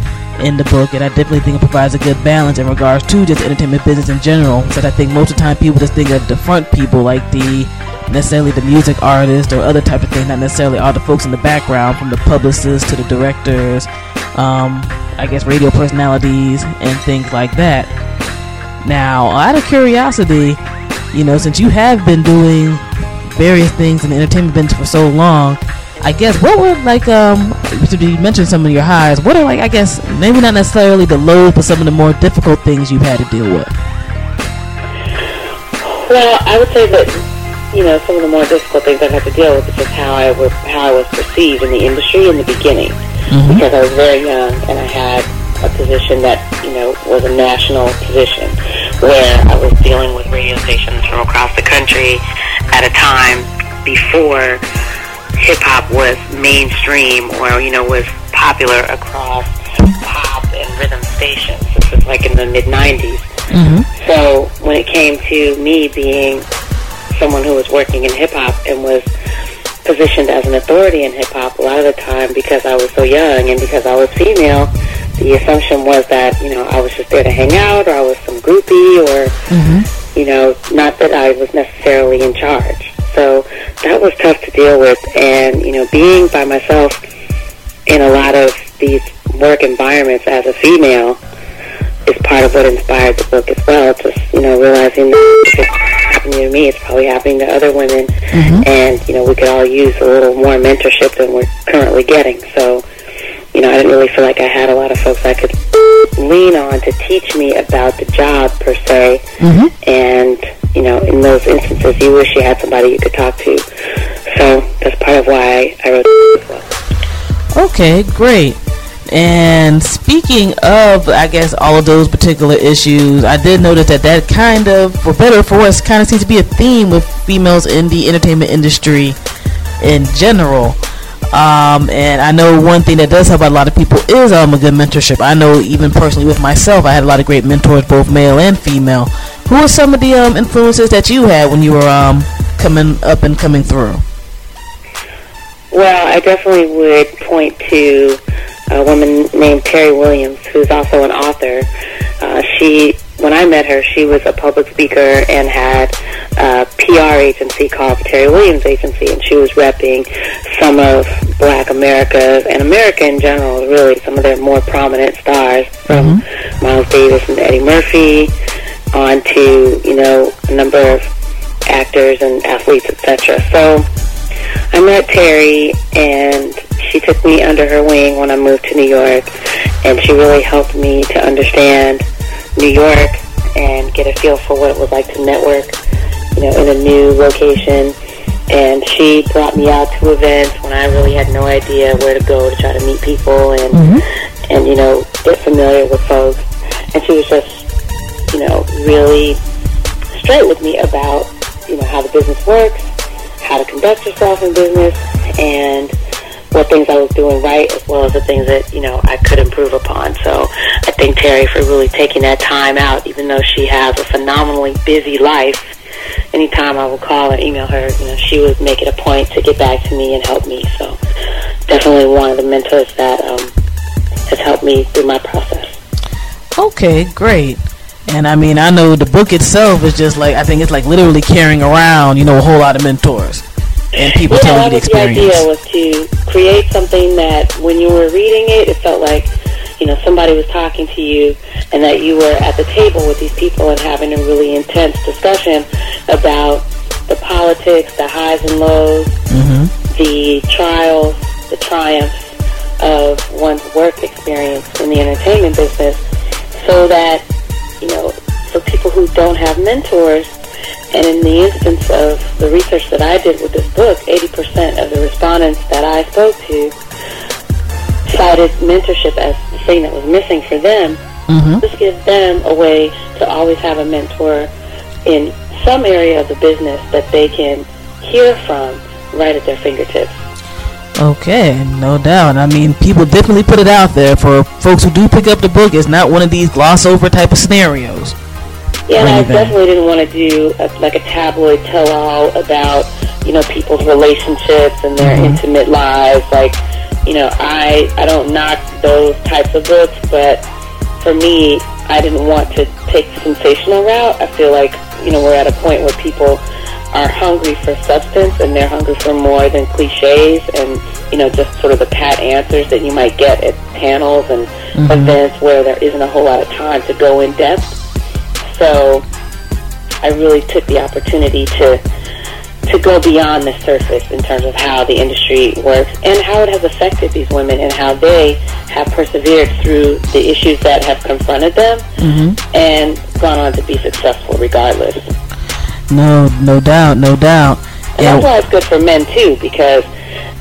in the book, and I definitely think it provides a good balance in regards to just entertainment business in general. Because I think most of the time people just think of the front people, like the necessarily the music artist or other type of thing, not necessarily all the folks in the background, from the publicists to the directors, um, I guess radio personalities and things like that. Now, out of curiosity, you know, since you have been doing various things in the entertainment business for so long, I guess what were like um you mentioned some of your highs. What are like I guess maybe not necessarily the lows, but some of the more difficult things you've had to deal with. Well, I would say that you know some of the more difficult things I've had to deal with is just how I was how I was perceived in the industry in the beginning Mm-hmm. because I was very young and I had a position that you know was a national position where I was dealing with radio stations from across the country at a time before hip hop was mainstream or you know was popular across pop and rhythm stations. This was like in the mid '90s. Mm-hmm. So when it came to me being someone who was working in hip hop and was positioned as an authority in hip hop, a lot of the time because I was so young and because I was female, the assumption was that you know I was just there to hang out or I was some groupie or Mm-hmm. you know not that I was necessarily in charge. So that was tough to deal with, and you know being by myself in a lot of these work environments as a female is part of what inspired the book as well. Just you know realizing that if it's happening to me, it's probably happening to other women, Mm-hmm. and you know we could all use a little more mentorship than we're currently getting. So you know I didn't really feel like I had a lot of folks I could lean on to teach me about the job per se, Mm-hmm. and you know in those instances you wish you had somebody you could talk to. So that's part of why I wrote the book. Okay, great. And speaking of, I guess, all of those particular issues, I did notice that that kind of, for better or for worse, kind of seems to be a theme with females in the entertainment industry in general. Um, and I know one thing that does help a lot of people is um, a good mentorship. I know even personally with myself, I had a lot of great mentors, both male and female. Who are some of the um, influences that you had when you were um, coming up and coming through? Well, I definitely would point to a woman named Terrie Williams, who's also an author. Uh, she, when I met her, she was a public speaker and had a PR agency called the Terrie Williams Agency, and she was repping some of Black America and America in general, really some of their more prominent stars, from mm-hmm. Miles Davis and Eddie Murphy, on to you know a number of actors and athletes, etc. So. I met Terrie, and she took me under her wing when I moved to New York, and she really helped me to understand New York and get a feel for what it was like to network, you know, in a new location. And she brought me out to events when I really had no idea where to go to try to meet people and mm-hmm. and you know get familiar with folks. And she was just, you know, really straight with me about you know how the business works, how to conduct yourself in business, and what things I was doing right, as well as the things that you know I could improve upon. So I thank Terrie for really taking that time out, even though she has a phenomenally busy life. Anytime I would call or email her, you know, she would make it a point to get back to me and help me. So definitely one of the mentors that um, has helped me through my process. Okay, great. And I mean, I know the book itself is just like I think it's like literally carrying around, you know, a whole lot of mentors and people yeah, telling you the was the idea was to create something that when you were reading it, it felt like you know somebody was talking to you, and that you were at the table with these people and having a really intense discussion about the politics, the highs and lows, Mm-hmm. the trials, the triumphs of one's work experience in the entertainment business, so that you know for people who don't have mentors. And in the instance of the research that I did with this book, 80% of the respondents that I spoke to cited mentorship as the thing that was missing for them. Mm-hmm. This gives them a way to always have a mentor in some area of the business that they can hear from right at their fingertips. Okay, no doubt. I mean, people definitely put it out there for folks who do pick up the book. It's not one of these gloss over type of scenarios. Yeah, I definitely didn't want to do a, like a tabloid tell-all about you know people's relationships and their Mhm. intimate lives. Like, you know, I I don't knock those types of books, but for me, I didn't want to take the sensational route. I feel like you know we're at a point where people are hungry for substance and they're hungry for more than cliches and you know just sort of the pat answers that you might get at panels and Mhm. events where there isn't a whole lot of time to go in depth. So I really took the opportunity to to go beyond the surface in terms of how the industry works and how it has affected these women and how they have persevered through the issues that have confronted them Mm-hmm. and gone on to be successful regardless. No, no doubt, no doubt. And that's why it's good for men too, because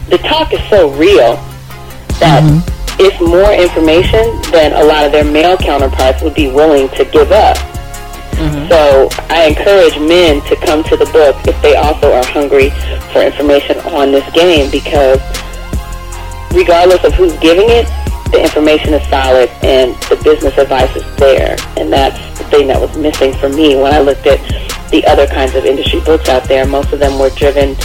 the talk is so real that it's more information than a lot of their male counterparts would be willing to give up. So I encourage men to come to the book if they also are hungry for information on this game because regardless of who's giving it, the information is solid and the business advice is there. And that's the thing that was missing for me when I looked at the other kinds of industry books out there. Most of them were driven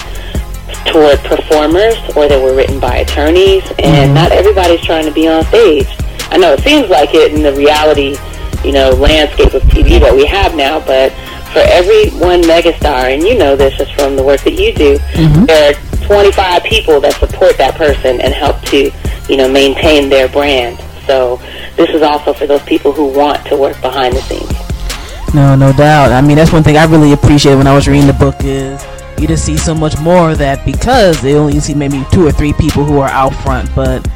toward performers or they were written by attorneys and mm-hmm. not everybody's trying to be on stage. I know it seems like it in the reality, you know, landscape of TV that we have now, but for every one megastar, and you know this just from the work that you do, mm-hmm. there are 25 people that support that person and help to, you know, maintain their brand. So this is also for those people who want to work behind the scenes. No, no doubt. I mean, that's one thing I really appreciate when I was reading the book is you just see so much more of that because they only see maybe two or three people who are out front, but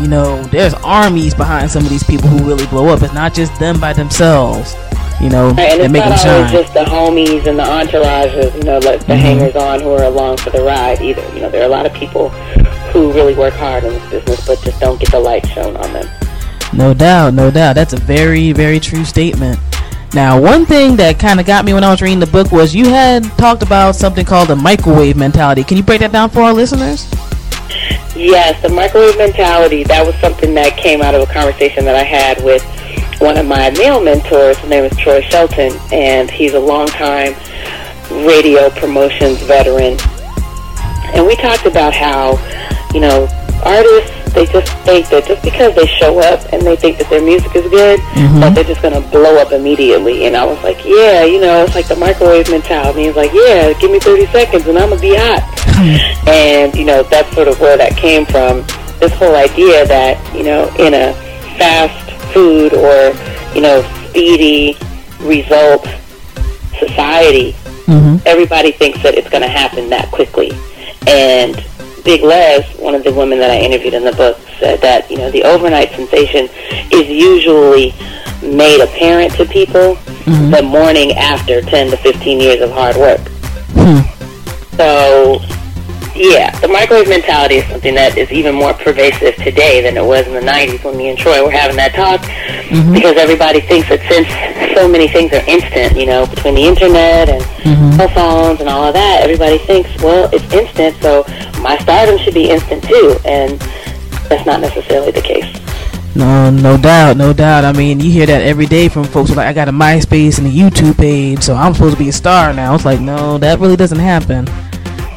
you know, there's armies behind some of these people who really blow up. It's not just them by themselves. You know, Right, and it's make them not always shine. just the homies and the entourages, you know, like the Mhm. hangers on who are along for the ride either. You know, there are a lot of people who really work hard in this business but just don't get the light shown on them. No doubt, no doubt. That's a very, very true statement. Now, one thing that kind of got me when I was reading the book was you had talked about something called the microwave mentality. Can you break that down for our listeners? Yes, the microwave mentality, that was something that came out of a conversation that I had with one of my male mentors. His name is Troy Shelton, and he's a longtime radio promotions veteran. And we talked about how, you know, artists, they just think that just because they show up and they think that their music is good, Mhm. that they're just going to blow up immediately. And I was like, yeah, you know, it's like the microwave mentality. He's like, yeah, give me 30 seconds and I'm going to be hot. And, you know, that's sort of where that came from. This whole idea that, you know, in a fast food or, you know, speedy result society, Mm-hmm. everybody thinks that it's going to happen that quickly. And Big Lez, one of the women that I interviewed in the book, said that, you know, the overnight sensation is usually made apparent to people Mhm. the morning after 10 to 15 years of hard work. Hmm. So, yeah, the microwave mentality is something that is even more pervasive today than it was in the 90s when me and Troy were having that talk Mhm. because everybody thinks that since so many things are instant, you know, between the internet and Mhm. cell phones and all of that, everybody thinks, well, it's instant, so my stardom should be instant too, and that's not necessarily the case. No, no doubt, no doubt. I mean, you hear that every day from folks like, I got a MySpace and a YouTube page, so I'm supposed to be a star now. It's like, no, that really doesn't happen.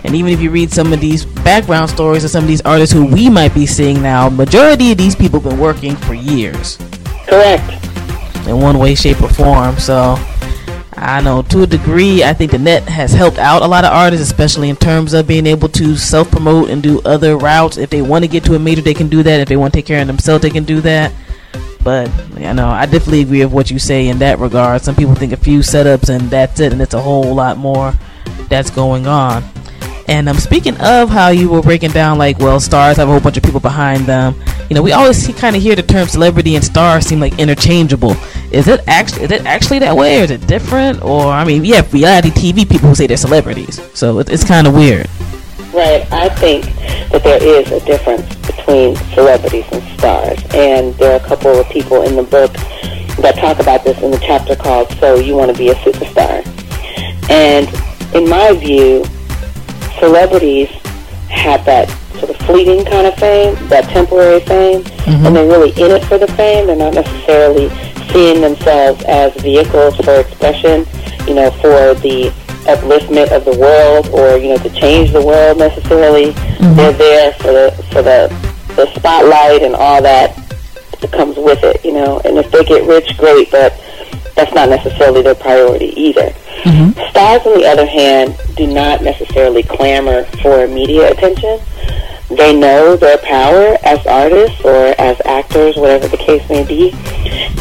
And even if you read some of these background stories of some of these artists who we might be seeing now, majority of these people have been working for years. Correct. In one way, shape, or form. So, I know to a degree, I think the net has helped out a lot of artists, especially in terms of being able to self promote and do other routes. If they want to get to a major, they can do that. If they want to take care of themselves, they can do that. But you know, I definitely agree with what you say in that regard. Some people think a few setups and that's it, and it's a whole lot more that's going on. And um, speaking of how you were breaking down, like, well, stars have a whole bunch of people behind them. You know, we always kind of hear the term celebrity and star seem like interchangeable. Is it actually is it actually that way, or is it different? Or I mean, yeah, we have reality TV people who say they're celebrities, so it, it's kind of weird. Right. I think that there is a difference between celebrities and stars. And there are a couple of people in the book that talk about this in the chapter called So You Want to Be a Superstar. And in my view, celebrities have that sort of fleeting kind of fame, that temporary fame, mm-hmm. and they're really in it for the fame. They're not necessarily seeing themselves as vehicles for expression, you know, for the upliftment of the world or you know to change the world necessarily. Mm-hmm. They're there for the for the the spotlight and all that that comes with it, you know. And if they get rich, great, but that's not necessarily their priority either. Mm-hmm. Stars, on the other hand, do not necessarily clamor for media attention. They know their power as artists or as actors, whatever the case may be,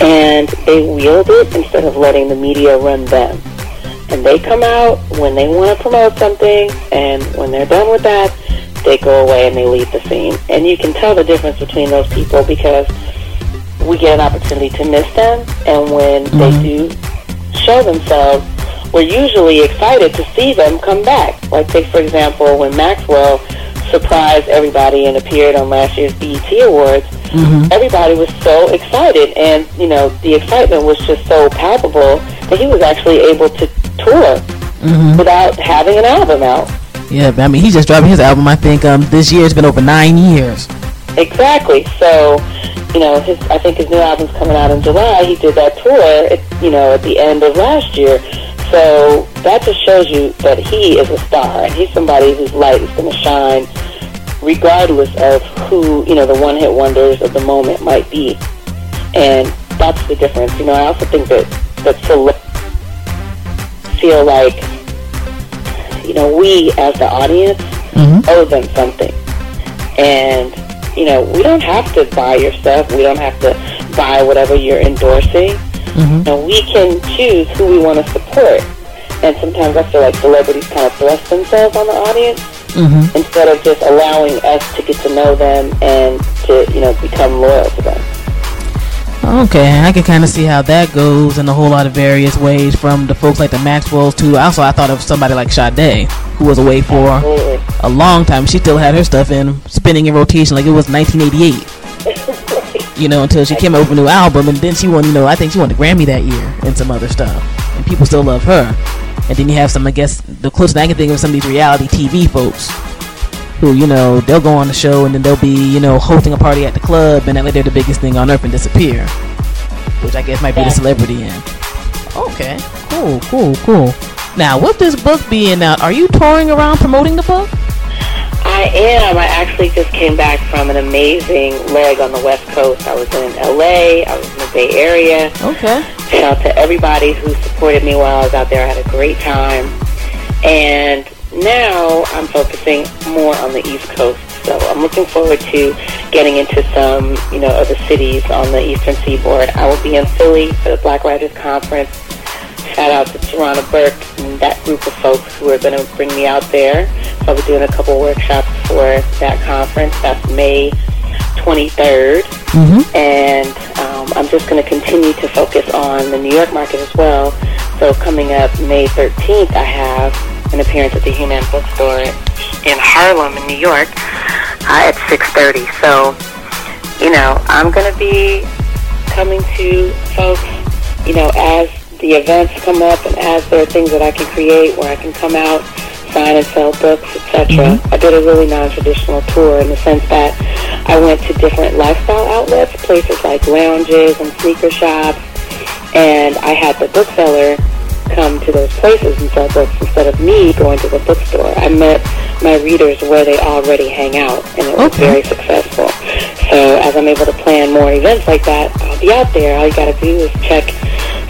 and they wield it instead of letting the media run them. And they come out when they want to promote something, and when they're done with that, they go away and they leave the scene. And you can tell the difference between those people because we get an opportunity to miss them, and when they mm-hmm. do show themselves, we're usually excited to see them come back. Like, take for example, when Maxwell surprised everybody and appeared on last year's BET Awards, mm-hmm. everybody was so excited, and you know, the excitement was just so palpable that he was actually able to tour mm-hmm. without having an album out. Yeah, I mean, he's just dropping his album. I think um, this year it's been over nine years. Exactly. So, you know, his I think his new album's coming out in July. He did that tour, at, you know, at the end of last year. So that just shows you that he is a star, and he's somebody whose light is going to shine, regardless of who you know the one-hit wonders of the moment might be. And that's the difference. You know, I also think that that feel like you know we as the audience mm-hmm. owe them something, and you know we don't have to buy your stuff. We don't have to buy whatever you're endorsing. Mm-hmm. You know, we can choose who we want to support. And sometimes I feel like celebrities kind of thrust themselves on the audience mm-hmm. instead of just allowing us to get to know them and to, you know, become loyal to them. Okay, I can kind of see how that goes in a whole lot of various ways from the folks like the Maxwells to also I thought of somebody like Sade who was away for Absolutely. a long time. She still had her stuff in spinning in rotation like it was 1988. You know, until she came out with a new album, and then she won. You know, I think she won the Grammy that year and some other stuff, and people still love her. And then you have some, I guess, the closest I can think of some of these reality TV folks who, you know, they'll go on the show and then they'll be, you know, hosting a party at the club and act like they're the biggest thing on earth and disappear, which I guess might be the celebrity end. Okay, cool, cool, cool. Now, with this book being out, are you touring around promoting the book? I am. I actually just came back from an amazing leg on the West Coast. I was in LA. I was in the Bay Area. Okay. Shout out to everybody who supported me while I was out there. I had a great time. And now I'm focusing more on the East Coast. So I'm looking forward to getting into some, you know, other cities on the Eastern Seaboard. I will be in Philly for the Black Writers Conference. Shout out to Tarana Burke and that group of folks who are going to bring me out there. So I'll be doing a couple workshops for that conference. That's May 23rd. And um, I'm just going to continue to focus on the New York market as well. So coming up May 13th, I have an appearance at the Hue-Man Bookstore in Harlem, in New York, uh, at 6:30. So, you know, I'm going to be coming to folks, you know, as the events come up and as there are things that I can create where I can come out, sign and sell books, etc. I did a really non-traditional tour in the sense that I went to different lifestyle outlets, places like lounges and sneaker shops, and I had the bookseller come to those places and sell books instead of me going to the bookstore. I met my readers where they already hang out, and it was very successful. So as I'm able to plan more events like that, I'll be out there. All you got to do is check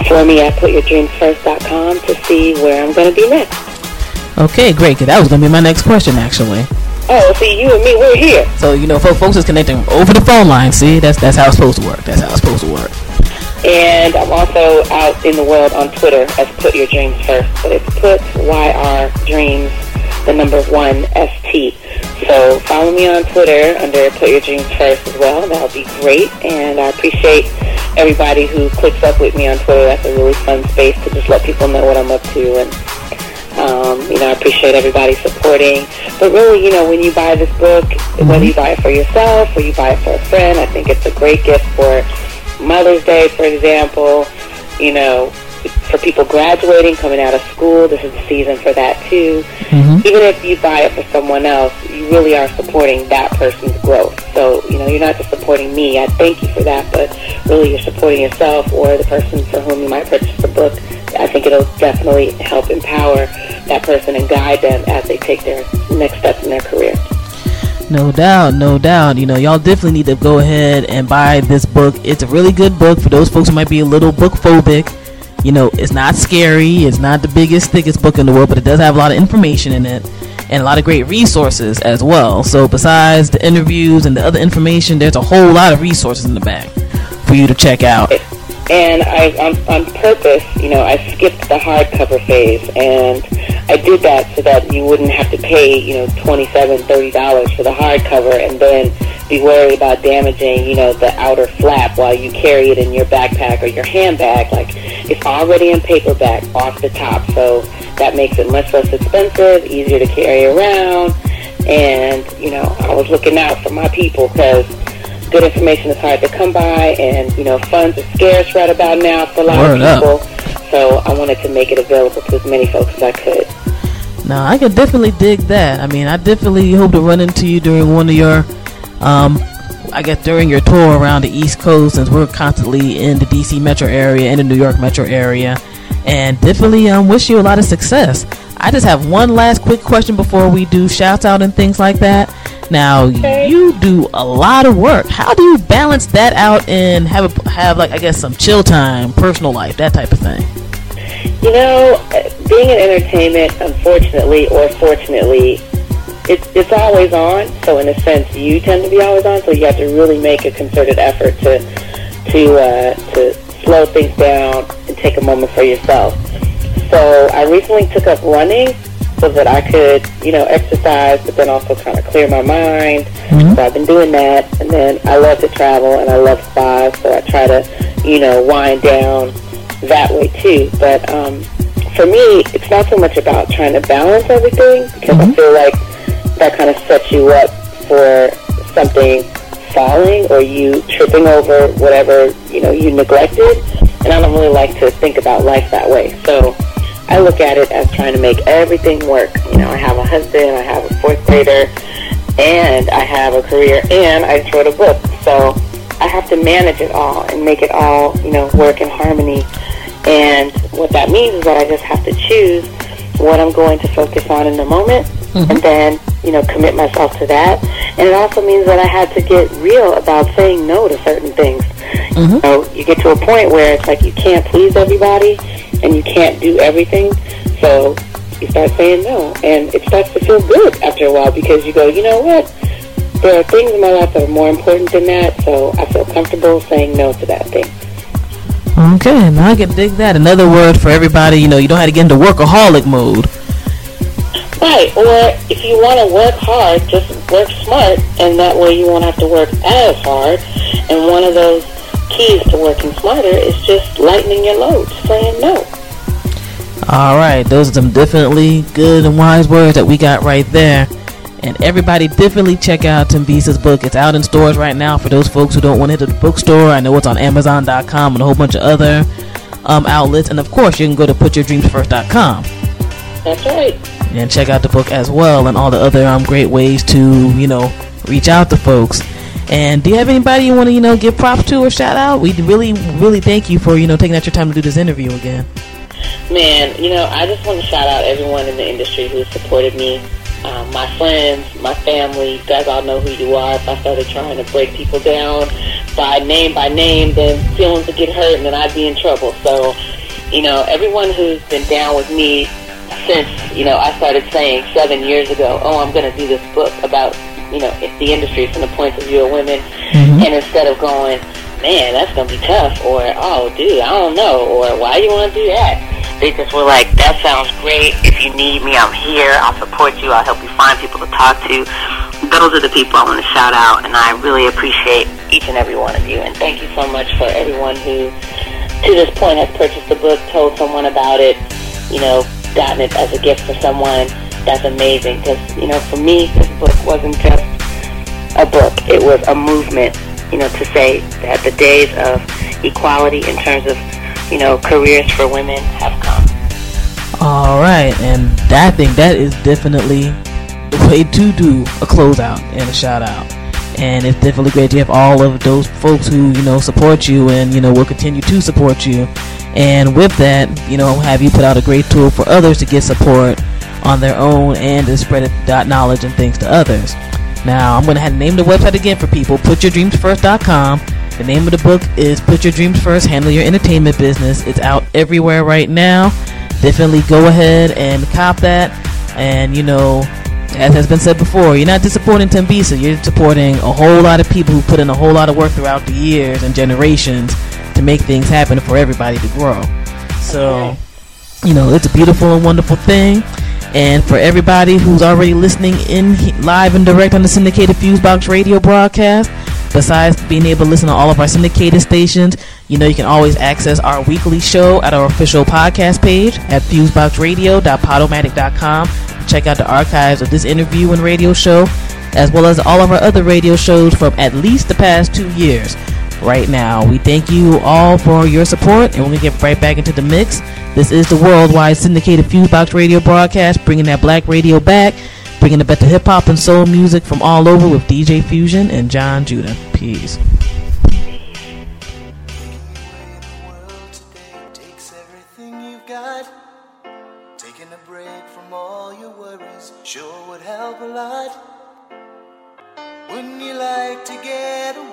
for me at putyourdreamsfirst.com to see where I'm going to be next. Okay, great. that was gonna be my next question, actually. Oh, see, you and me, we're here. So you know, fo- folks is connecting over the phone line. See, that's that's how it's supposed to work. That's how it's supposed to work. And I'm also out in the world on Twitter as Put Your Dreams First. But it's Put YR Dreams, the number one ST. So follow me on Twitter under Put Your Dreams First as well. That would be great. And I appreciate everybody who clicks up with me on Twitter. That's a really fun space to just let people know what I'm up to. And, um, you know, I appreciate everybody supporting. But really, you know, when you buy this book, whether you buy it for yourself or you buy it for a friend, I think it's a great gift for Mother's Day, for example. You know, for people graduating, coming out of school, this is the season for that too. Mm-hmm. Even if you buy it for someone else, you really are supporting that person's growth. So, you know, you're not just supporting me. I thank you for that, but really you're supporting yourself or the person for whom you might purchase the book. I think it'll definitely help empower that person and guide them as they take their next steps in their career. No doubt, no doubt. You know, y'all definitely need to go ahead and buy this book. It's a really good book for those folks who might be a little book phobic. You know, it's not scary, it's not the biggest, thickest book in the world, but it does have a lot of information in it and a lot of great resources as well. So, besides the interviews and the other information, there's a whole lot of resources in the back for you to check out. And I, on, on purpose, you know, I skipped the hardcover phase, and I did that so that you wouldn't have to pay, you know, twenty-seven, thirty dollars for the hardcover, and then be worried about damaging, you know, the outer flap while you carry it in your backpack or your handbag. Like it's already in paperback off the top, so that makes it much less expensive, easier to carry around, and you know, I was looking out for my people because good information is hard to come by, and you know, funds are scarce right about now for a lot Word of up. people. So I wanted to make it available to as many folks as I could. Now, I can definitely dig that. I mean, I definitely hope to run into you during one of your, um, I guess during your tour around the East Coast, since we're constantly in the DC metro area and the New York metro area, and definitely um, wish you a lot of success. I just have one last quick question before we do shouts out and things like that. Now, you do a lot of work. How do you balance that out and have a, have like I guess some chill time, personal life, that type of thing? You know, being in entertainment, unfortunately or fortunately, it's it's always on. So in a sense, you tend to be always on. So you have to really make a concerted effort to to uh, to slow things down and take a moment for yourself. So I recently took up running so that I could, you know, exercise, but then also kind of clear my mind. So I've been doing that, and then I love to travel and I love spas, so I try to, you know, wind down that way too. But um, for me, it's not so much about trying to balance everything because I feel like that kind of sets you up for something falling or you tripping over whatever you know you neglected. And I don't really like to think about life that way. So I look at it as trying to make everything work. You know, I have a husband, I have a fourth grader, and I have a career, and I just wrote a book. So I have to manage it all and make it all, you know, work in harmony. And what that means is that I just have to choose what I'm going to focus on in the moment, mm-hmm. and then, you know, commit myself to that. And it also means that I had to get real about saying no to certain things. You mm-hmm. know, you get to a point where it's like you can't please everybody and you can't do everything. So you start saying no. And it starts to feel good after a while because you go, you know what? There are things in my life that are more important than that. So I feel comfortable saying no to that thing. Okay, now I can dig that. Another word for everybody, you know, you don't have to get into workaholic mode. Right, or if you want to work hard, just work smart, and that way you won't have to work as hard. And one of those keys to working smarter is just lightening your load, saying no. All right, those are some definitely good and wise words that we got right there. And everybody definitely check out Thembisa's book. It's out in stores right now for those folks who don't want to hit the bookstore. I know it's on Amazon.com and a whole bunch of other um, outlets. And of course, you can go to PutYourDreamsFirst.com That's right. and check out the book as well and all the other um, great ways to, you know, reach out to folks. And do you have anybody you want to, you know, give props to or shout out? We really, really thank you for, you know, taking out your time to do this interview again. Man, you know, I just want to shout out everyone in the industry who supported me. Um, my friends, my family, you guys all know who you are. If I started trying to break people down by name by name, then feelings would get hurt and then I'd be in trouble. So, you know, everyone who's been down with me since, you know, I started saying seven years ago, oh, I'm going to do this book about, you know, the industry from the point of view of women. And instead of going, man, that's going to be tough, or, oh, dude, I don't know, or why do you want to do that? Just were like, that sounds great. If you need me, I'm here. I'll support you. I'll help you find people to talk to. Those are the people I want to shout out, and I really appreciate each and every one of you. And thank you so much for everyone who, to this point, has purchased the book, told someone about it, you know, gotten it as a gift for someone. That's amazing because, you know, for me, this book wasn't just a book. It was a movement, you know, to say that the days of equality in terms of you know, careers for women have come. All right, and I think that is definitely the way to do a closeout and a shout out. And it's definitely great to have all of those folks who you know support you and you know will continue to support you. And with that, you know, have you put out a great tool for others to get support on their own and to spread knowledge and things to others. Now, I'm going to have to name the website again for people putyourdreamsfirst.com. The name of the book is Put Your Dreams First Handle Your Entertainment Business. It's out everywhere right now. Definitely go ahead and cop that. And, you know, as has been said before, you're not just supporting Thembisa, you're supporting a whole lot of people who put in a whole lot of work throughout the years and generations to make things happen for everybody to grow. So, you know, it's a beautiful and wonderful thing. And for everybody who's already listening in live and direct on the syndicated Fusebox radio broadcast, besides being able to listen to all of our syndicated stations, you know you can always access our weekly show at our official podcast page at fuseboxradio.podomatic.com. Check out the archives of this interview and radio show, as well as all of our other radio shows from at least the past two years right now. We thank you all for your support, and we're to get right back into the mix. This is the worldwide syndicated Fusebox radio broadcast, bringing that black radio back, bringing the better hip hop and soul music from all over with DJ Fusion and John Judah. Peace. Sure would help a lot. Wouldn't you like to get away?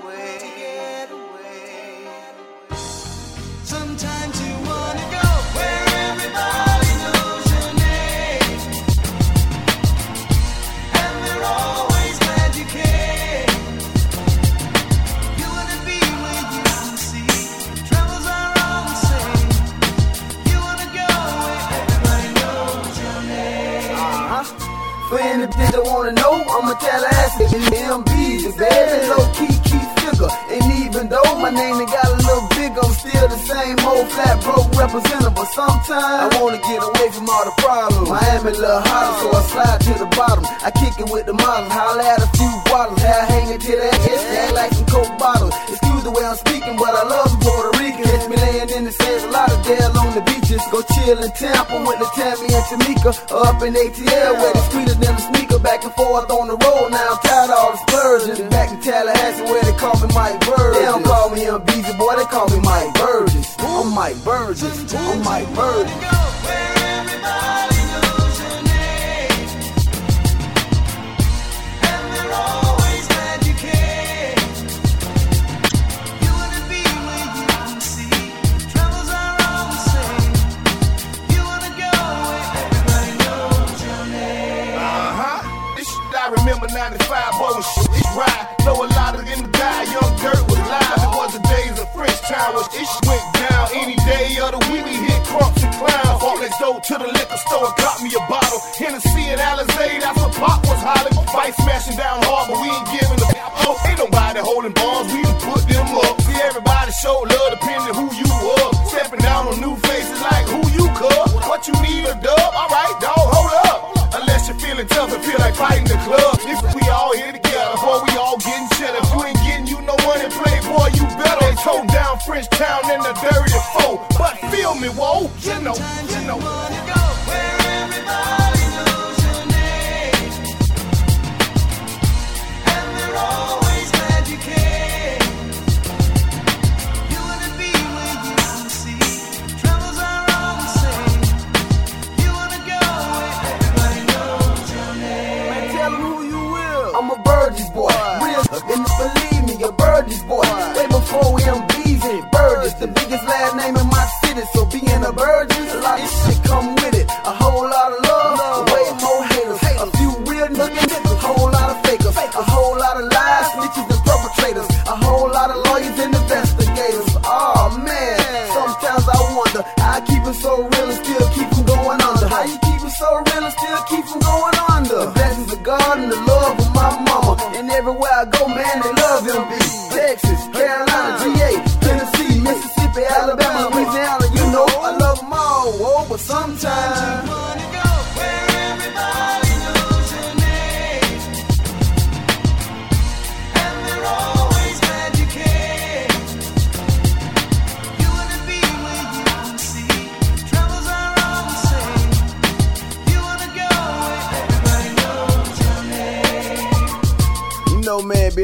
Any bitch that wanna know, I'ma tell her a Tallahassee MB, the very low key key figure. And even though my name done got a little bigger, I'm still the same old flat broke representative. But sometimes I wanna get away from all the problems. Miami a little hotter, so I slide to the bottom. I kick it with the models, holler at a few bottles, hair hanging to that ass, act like some coke bottles. Excuse the way I'm speaking, but I love Puerto beaches. Go chill in Tampa with the Tammy and Tamika. Up in ATL, where they sweeter than the sneaker. Back and forth on the road, now I'm tired of all the splurging. Back in Tallahassee, where they call me Mike Burgess. They don't call me a Beezy boy, they call me Mike Burgess. I'm Mike Burgess. I'm Mike Burgess. Was this went down any day of the week. We hit crumps and clowns. Walk next door to the liquor store got me a bottle. Hennessy and Alizé, that's what Pop was hollering. Fight smashing down hard, but we ain't giving the oh, Ain't nobody holding bombs, we done put them up. See everybody show love depending who you are. Stepping down on new faces like who you cuz. What you need a dub? Alright, dog, hold up. Unless you're feeling tough and feel like fighting the club. Towed down French Town in the dirty foe. But feel me, whoa, you know, you know. It's the biggest last name in my city. So being a virgin, a lot of shit come with it. A whole lot of love, way more haters, a few real niggas, a whole lot of fakers, a whole lot of lies, snitches and perpetrators, a whole lot of lawyers and investigators. Oh man, sometimes I wonder I keep it so real and still keep from going under. How you keep it so real and still keep from going under? The blessings of God and the love of my mama, and everywhere I go.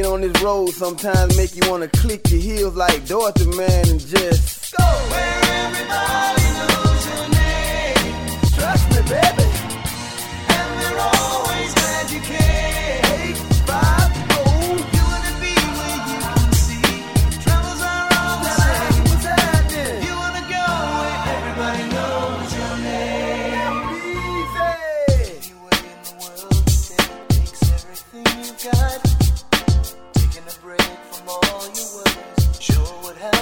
On this road sometimes make you wanna click your heels like Dorothy, man, and just go where everybody knows your name. Trust me, baby. And they're always glad you came. Oh, you wanna be where you can see. Are. What's happening? You wanna go where everybody knows your name. Easy. Anywhere in the world, you everything you've got.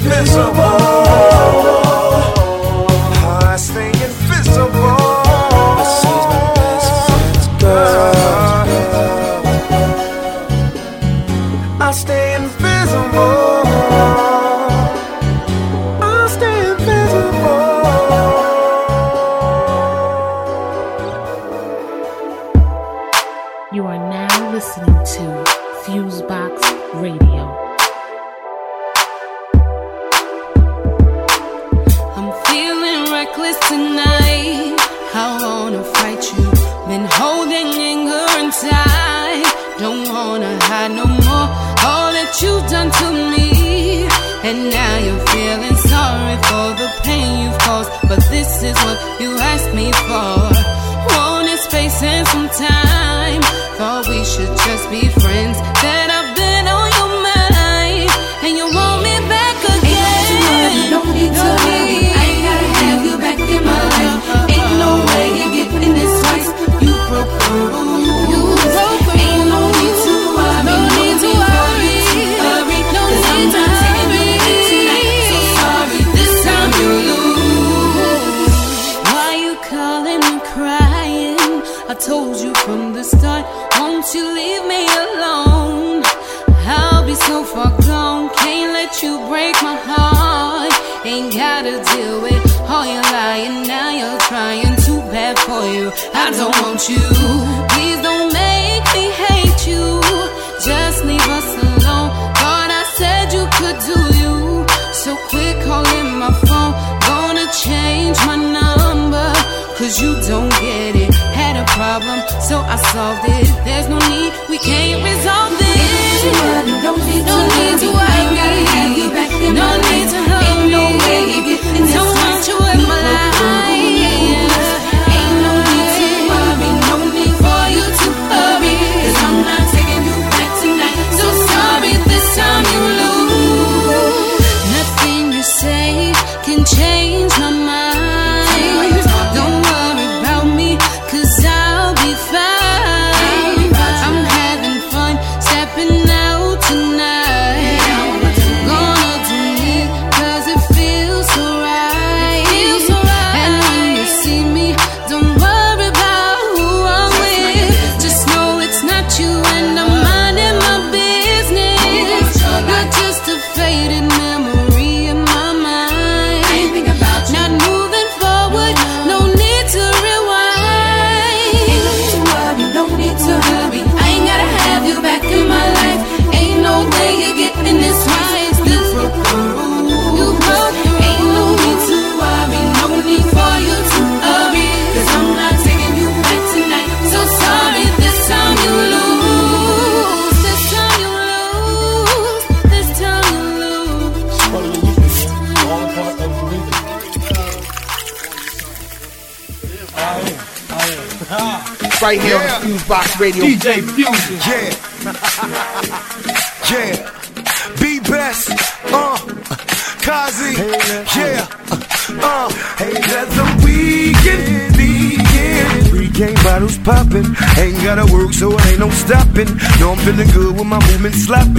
stay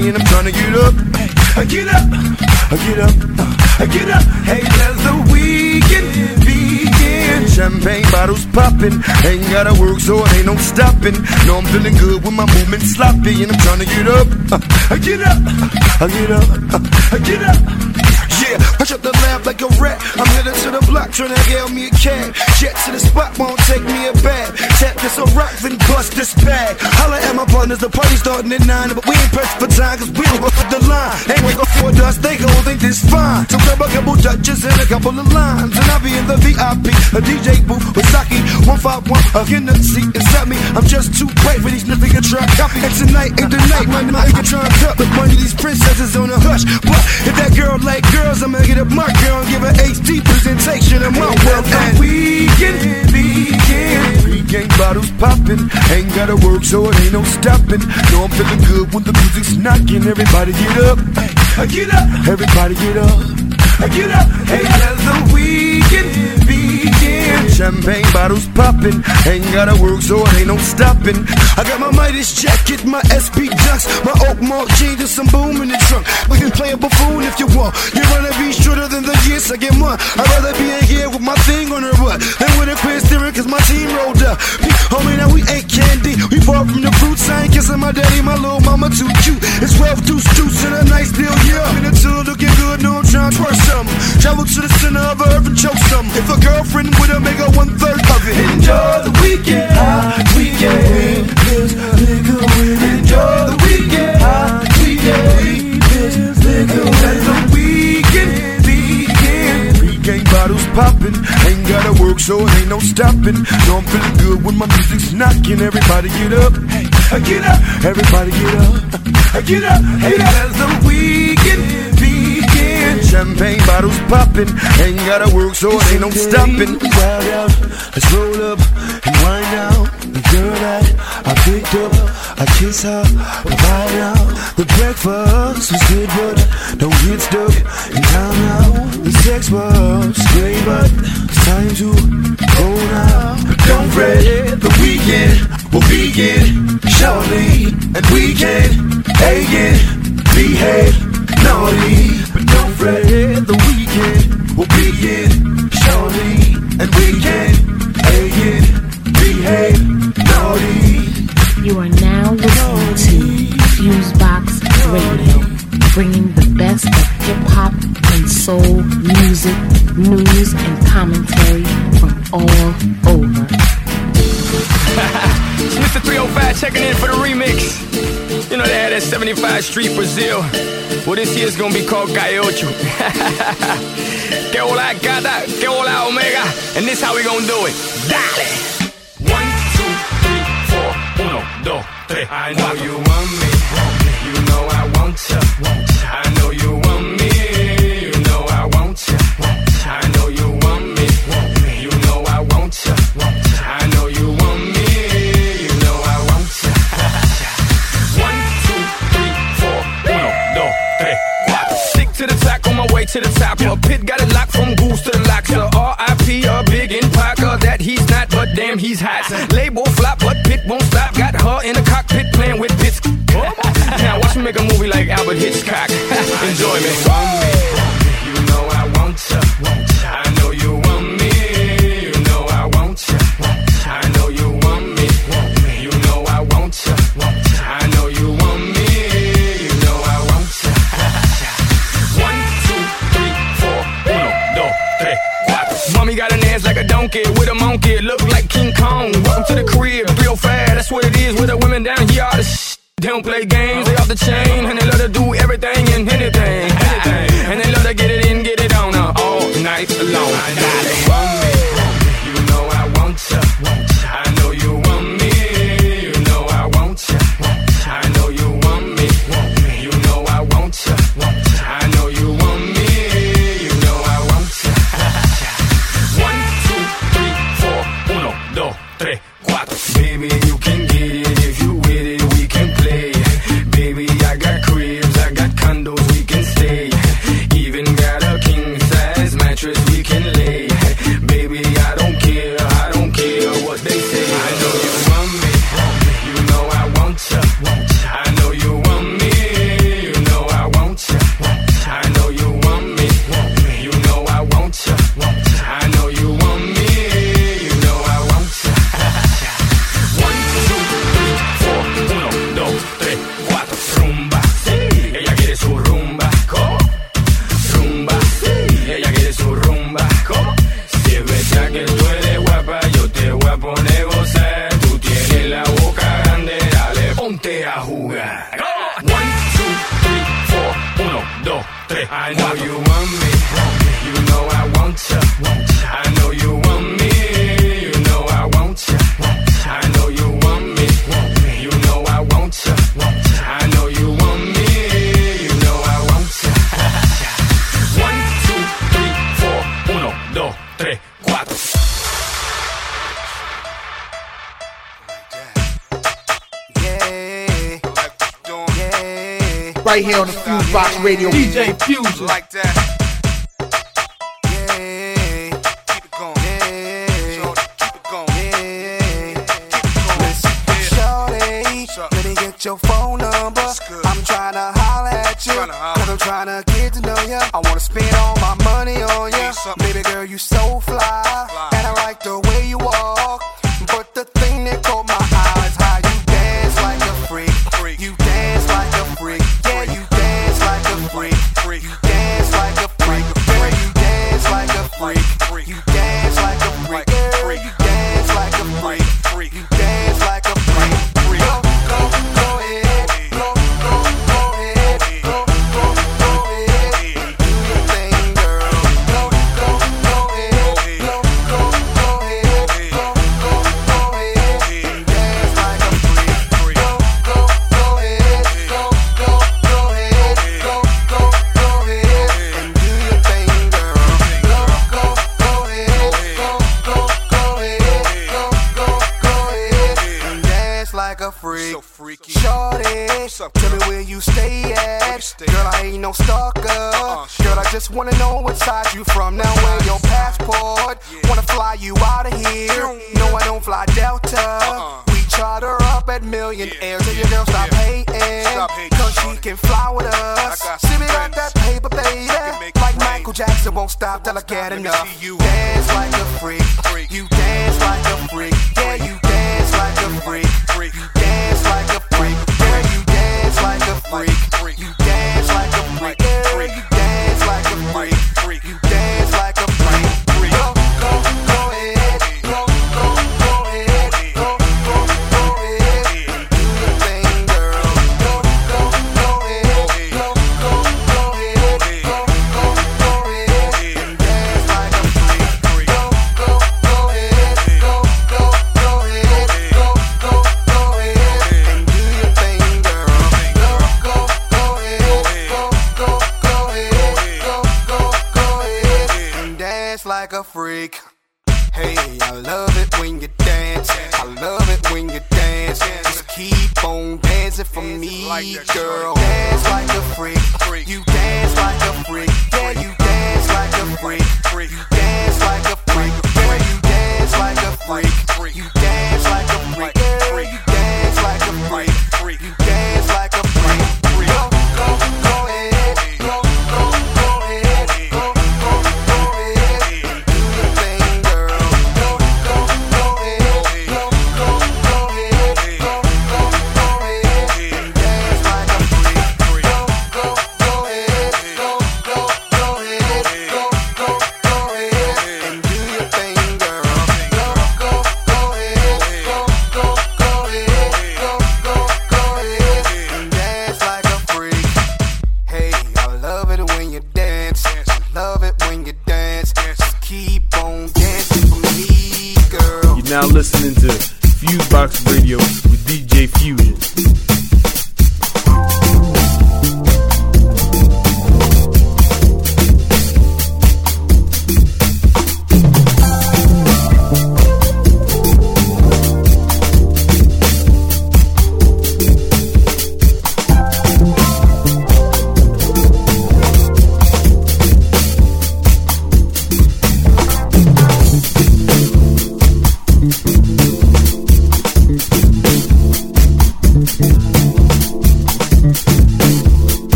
and I'm to get up. Hey, get up. Get up. Get up. Hey, let the weekend. Champagne bottles popping. Ain't gotta work, so it ain't no stopping. No, I'm feeling good with my movement sloppy, and I'm starting at nine. But we ain't pressed for time, cause we don't up the line. Ain't wait for us, they gon' think this fine. So grab a couple judges and a couple of limes. And I'll be in the VIP, a DJ booth with Saki. 151, a the seat inside me. I'm just too bright for these niggas to try copy. And tonight ain't the night, my nigga try to cut. But one of these princesses on a hush. But if that girl like girls, I'ma get up my girl and give her HD presentation of my wealth. And we can begin. Pre-game bottles popping. Ain't gotta work, so it ain't no stopping. No, I'm feeling good when the music's knocking. Everybody get up. Hey, get up. Everybody get up. Hey, get up. Hey, let the weekend begin. Champagne bottles popping. Ain't gotta work, so it ain't no stopping. I got Midas jacket, my SP ducks, my Oak Mark jeans, and some boom in the trunk. We can play a buffoon if you want. You wanna be shorter than the years I get more. I'd rather be in here with my thing on her butt than with a queer steering, cause my team rolled up. Homie, now we ain't candy. We far from the fruits. I ain't kissing my daddy, my little mama too cute. It's 12 deuce juice and a nice deal, yeah. In the two looking good, no, I'm trying to twerk something. Travel to the center of earth and choke something. If a girlfriend would have make her one third of it. Enjoy the weekend, high weekend. Nigga will enjoy the weekend, high weekend. This nigga let the weekend begin. Pre-game bottles popping, ain't gotta work, so ain't no stopping. No, I'm feeling good when my music's knocking. Everybody get up, hey, get up. Everybody get up, get hey, get up. Hey, let the weekend. Champagne bottles popping, ain't gotta work, so ain't no stopping. Wild out, let's roll up picked up, I kiss her, we ride out. The breakfast was good, but don't get stuck in time now. The sex was great, but it's time to go now. Don't fret, the weekend will begin shortly, and we can again behave naughty. But don't fret, the weekend will begin shortly, and we can again behave naughty. You are now listening to Fusebox Radio, bringing the best of hip hop and soul music, news, and commentary from all over. Mr. 305 checking in for the remix. You know they had that 75 Street Brazil. Well, this year year's gonna be called Calle Ocho. que hola gata, que hola omega. And this how we gonna do it. Dale! Dos, tres. I know you want me. You know I want ya. I know you want me. You know I want ya. I know you want me. You know I want ya. I know you want me. You know I want ya. One, two, three, four, uno, dos, tres, cuatro. Stick to the on my way to the top. Pit got it locked from goose to the locks. The R.I.P. a big in Parker that he's not, but damn he's hot. Label pit won't stop. Got her in the cockpit playing with bits. now watch me make a movie like Albert Hitchcock. Enjoy me. You know I want ya. I know you want me. You know I want ya. I know you want me. You know I want ya. I know you want me. You know I want ya. One, two, three, four, uno, dos, tres, cuatro. Mommy got an ass like a donkey with a monkey. Look like King Kong. What it is with the women down here. All the sh- They don't play games, they off the chain, and they love to do right here on the Fuse Box Radio. DJ Fusion. Like that. Your phone number. I'm trying to holler at you. Cause I'm trying to get to know you. I wanna spend all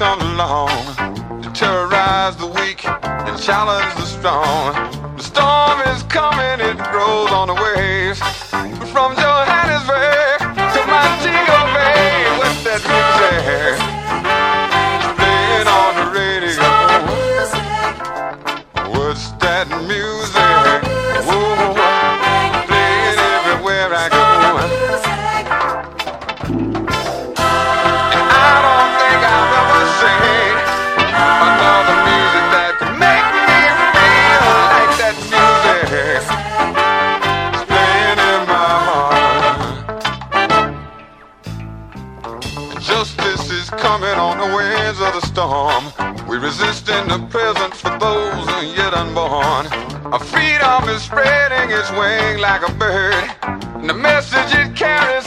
come along to terrorize the weak and challenge the strong. The storm is coming, it grows on the waves. From Johannesburg to Montego Bay, what's that music? Playing on the radio. What's that music? resisting the presence for those yet unborn. Our freedom is spreading its wing like a bird, and the message it carries.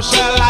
Commercialization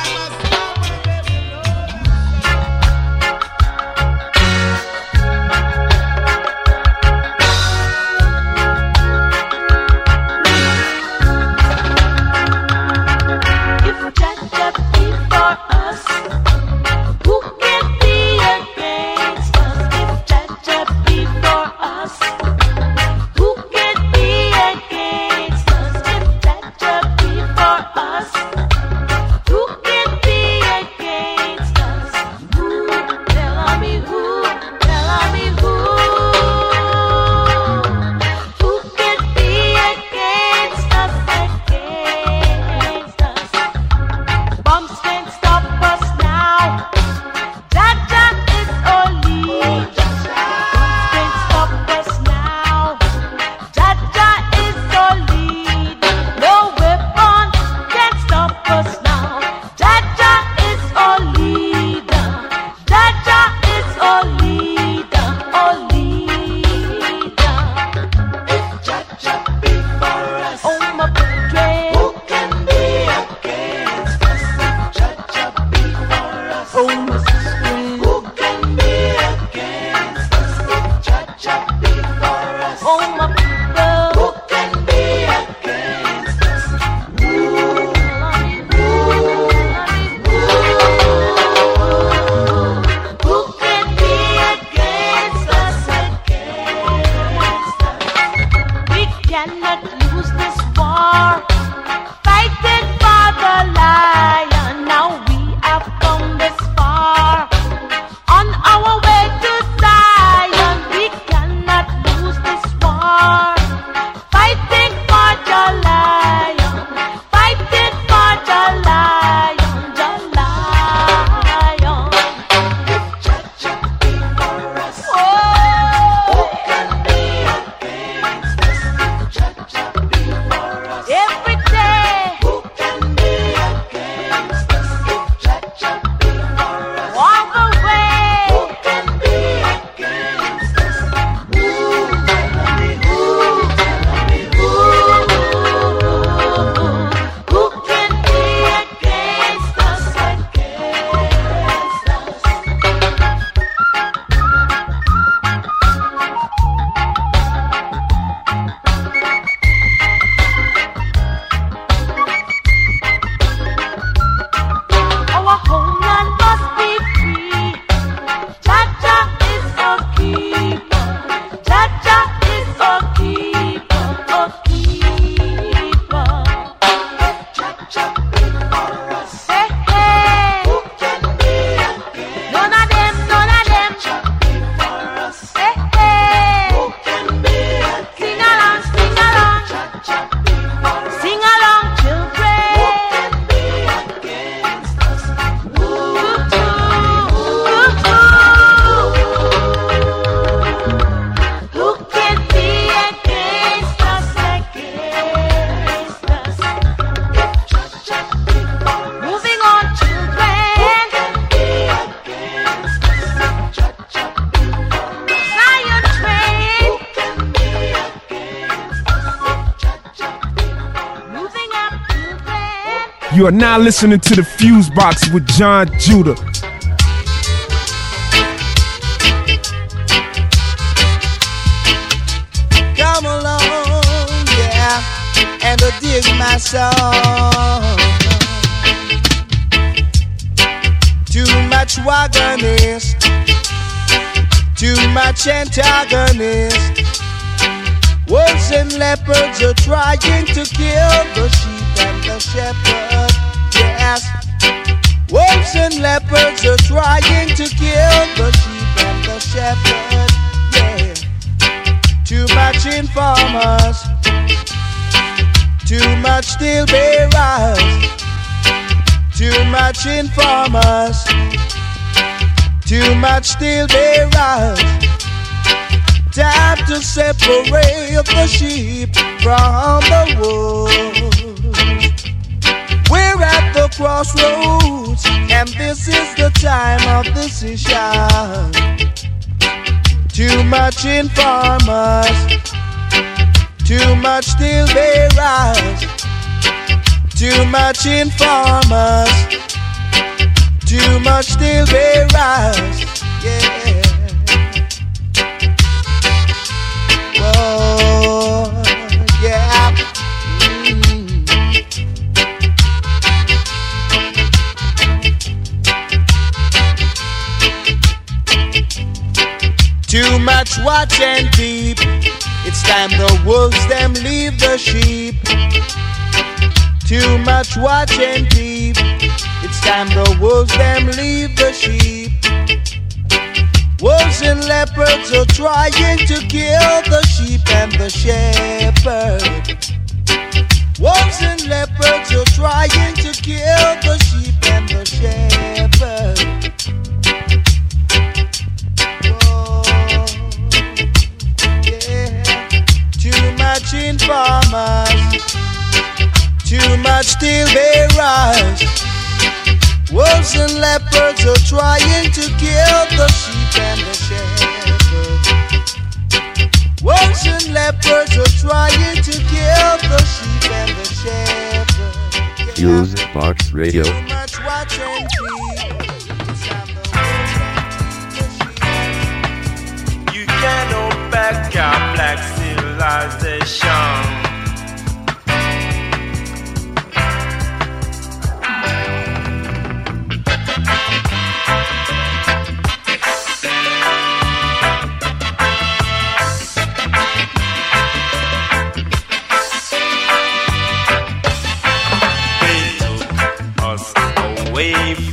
You are now listening to the Fuse Box with John Judah. Come along, yeah, and dig my song. Too much wagonist, too much antagonist. Wolves and leopards are trying to too much informers, too much steel bearers. Time to separate the sheep from the wolves. We're at the crossroads, and this is the time of decision. Too much informers, too much steel bearers, too much informers, too much steel bearers. Yeah. Whoa, yeah. Mm. Too much watch and peep. It's time the wolves them leave the sheep. Too much watch and peep. It's time the wolves them leave the sheep. Wolves and leopards are trying to kill the sheep and the shepherd. Wolves and leopards are trying to kill the sheep and the shepherd. Oh, too much informers, too much steel bearers. Wolves and leopards are trying to kill the sheep and the shepherd. Wolves and leopards are trying to kill the sheep and the shepherd. Fuse Box Radio. Too much watch and. You can't hold back our black civilization.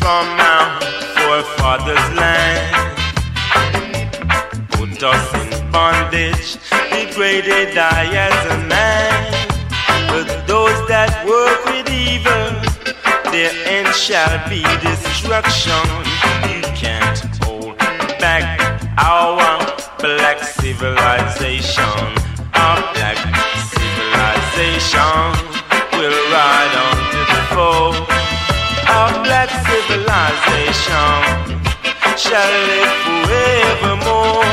Away from our forefathers' land put us in bondage, degraded I as a man. But those that work with evil, their end shall be destruction. You can't hold back our black civilization. Our black civilization civilization shall live forevermore.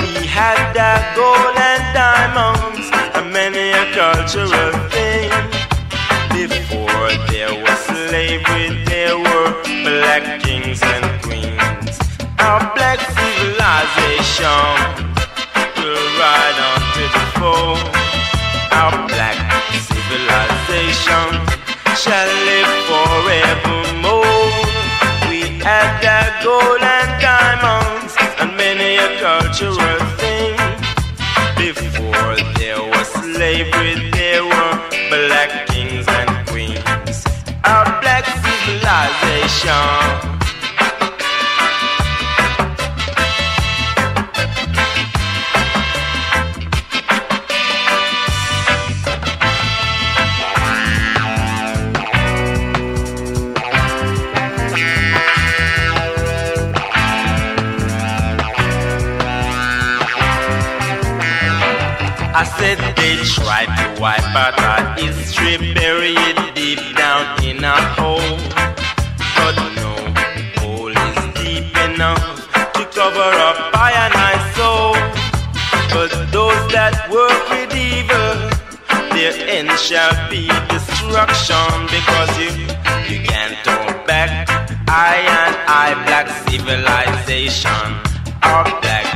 We had that gold and diamonds and many a cultural thing. Before there was slavery, there were black kings and queens. Our black civilization will ride on to the foe. Our black civilization shall live forevermore. A cultural thing. Before there was slavery, there were black kings and queens. Our black civilization. Said they tried to wipe out our history, bury it deep down in a hole. But no hole is deep enough to cover up I and I soul. But those that work with evil their end shall be destruction because you you can't turn back. I and I, black civilization, our black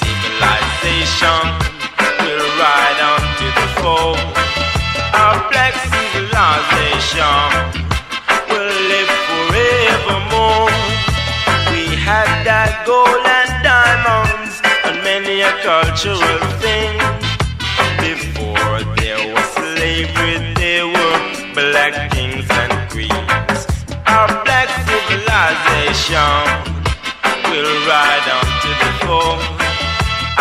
civilization ride on to the foe. Our black civilization will live forevermore. We had that gold and diamonds and many a cultural thing. Before there was slavery, there were black kings and queens. Our black civilization will ride on to the fore.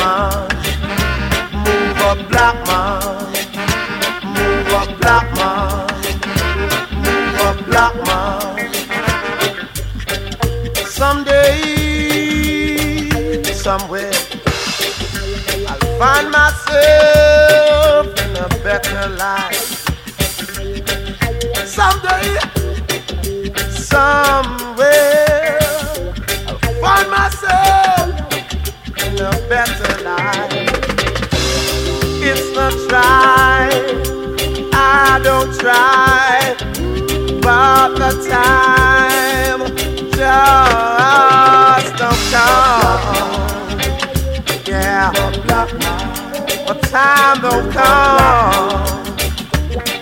man. Move up, black man. Move up, black man. Move up, black man. Someday, somewhere, I'll find myself in a better life. Someday, somewhere, a better life. It's not try, I don't try, but the time just don't come. Yeah, the time don't come.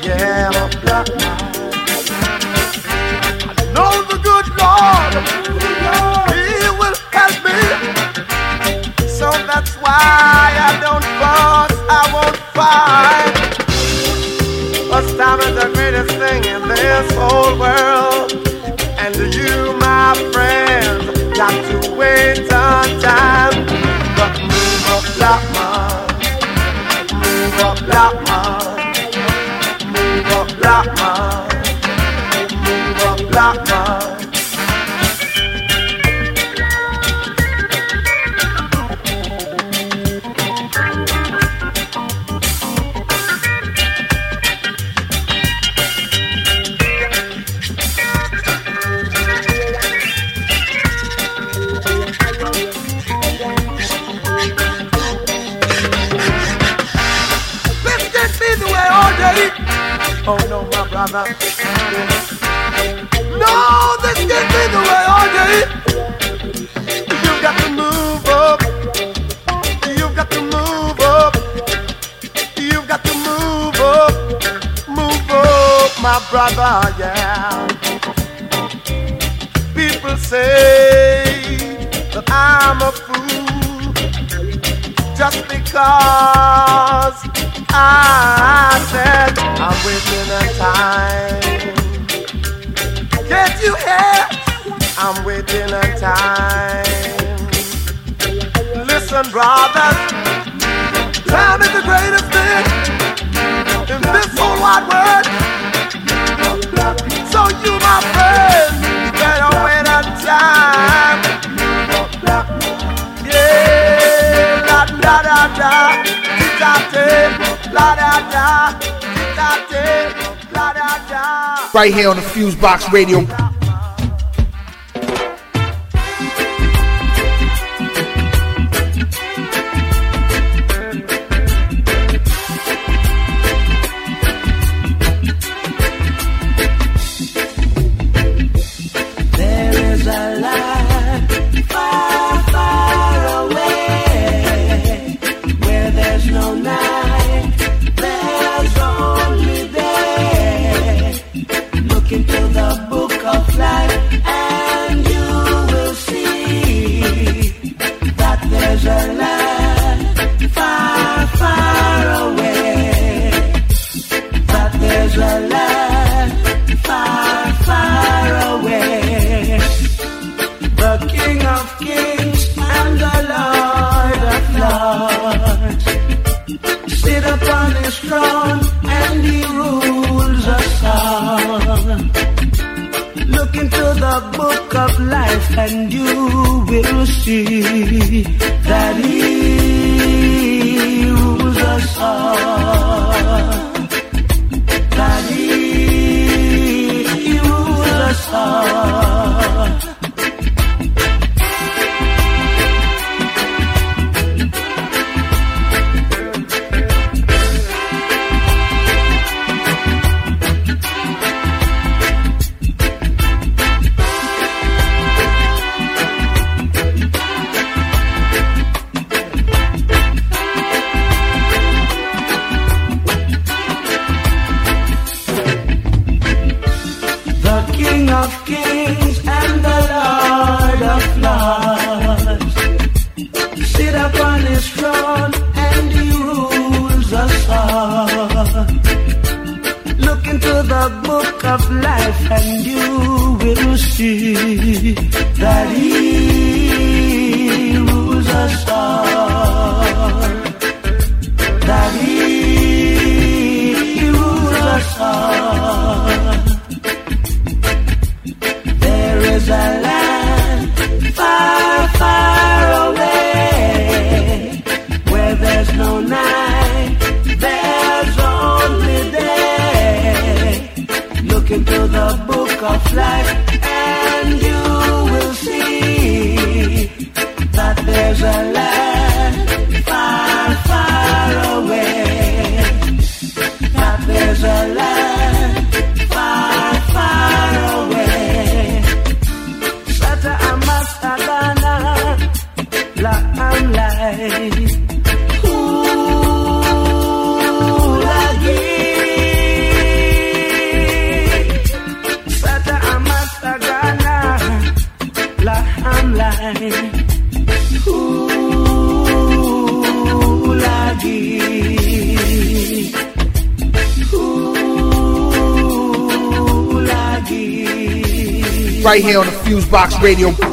Yeah, I know the good Lord, why I don't fuss, I won't fight. Cause time is the greatest thing in this whole world. And you, my friend, got to wait on time. But move up, black man. Move up, black man. Move up, black man. People say that I'm a fool just because I said I'm waiting a time. Can't you hear? I'm waiting a time. Listen, brothers, you, my friend, a time. Yeah, la da da da, da da da da. Right here on the Fuse Box Radio. radio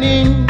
morning.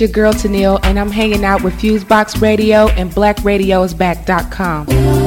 your girl Tennille, and I'm hanging out with Fusebox Radio and BlackRadiosBack.com.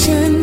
ฉั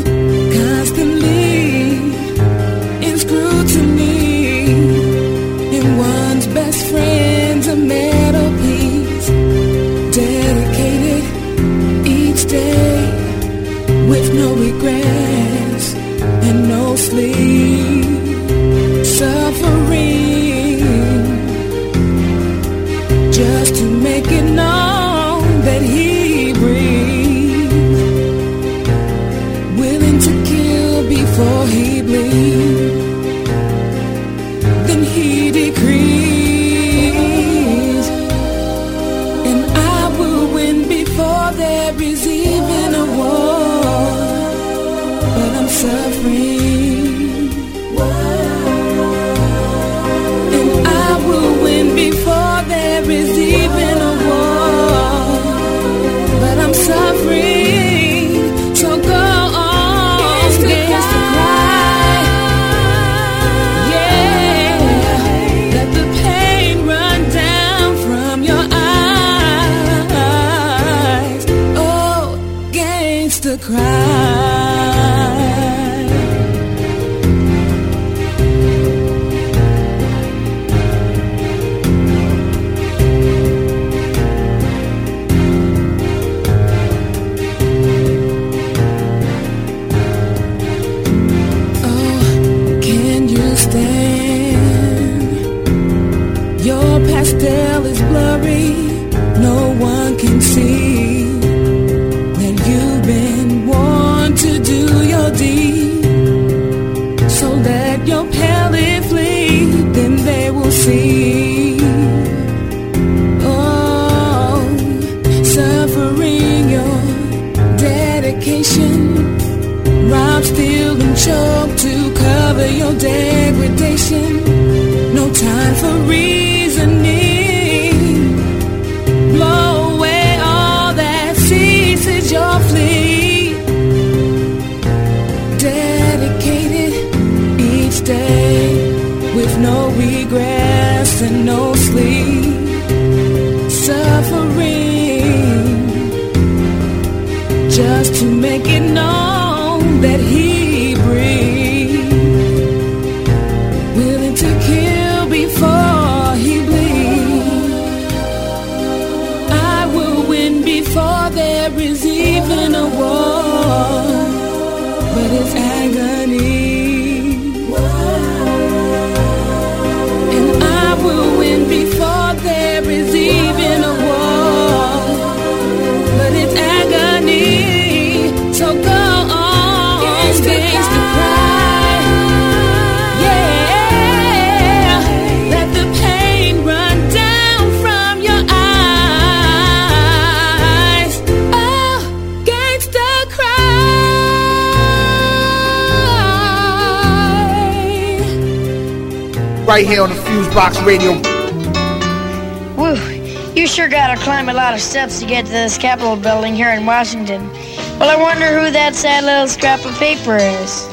to get to this Capitol building here in Washington. Well, I wonder who that sad little scrap of paper is.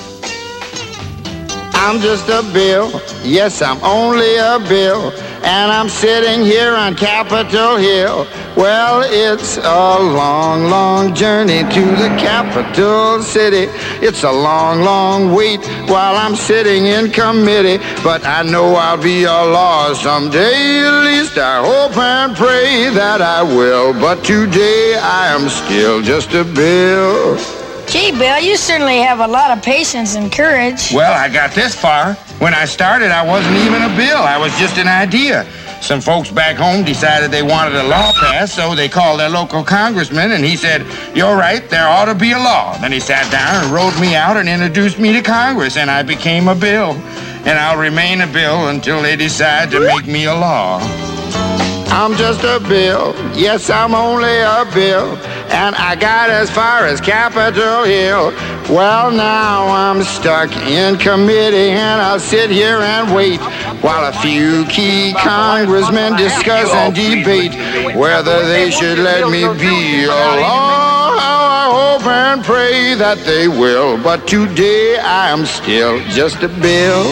I'm just a bill. Yes, I'm only a bill. And I'm sitting here on Capitol Hill. Well, it's a long, long journey to the capital city. It's a long, long wait while I'm sitting in committee. But I know I'll be a law someday. At least I hope and pray that I will. But today I am still just a bill. Gee, Bill, you certainly have a lot of patience and courage. Well, I got this far. When I started, I wasn't even a bill. I was just an idea. Some folks back home decided they wanted a law passed, so they called their local congressman, and he said, You're right, there ought to be a law. Then he sat down and wrote me out and introduced me to Congress, and I became a bill. And I'll remain a bill until they decide to make me a law. I'm just a bill. Yes, I'm only a bill. And I got as far as Capitol Hill. Well, now I'm stuck in committee and I'll sit here and wait while a few key congressmen discuss and debate whether they should let me be a law. How I hope and pray that they will. But today I am still just a bill.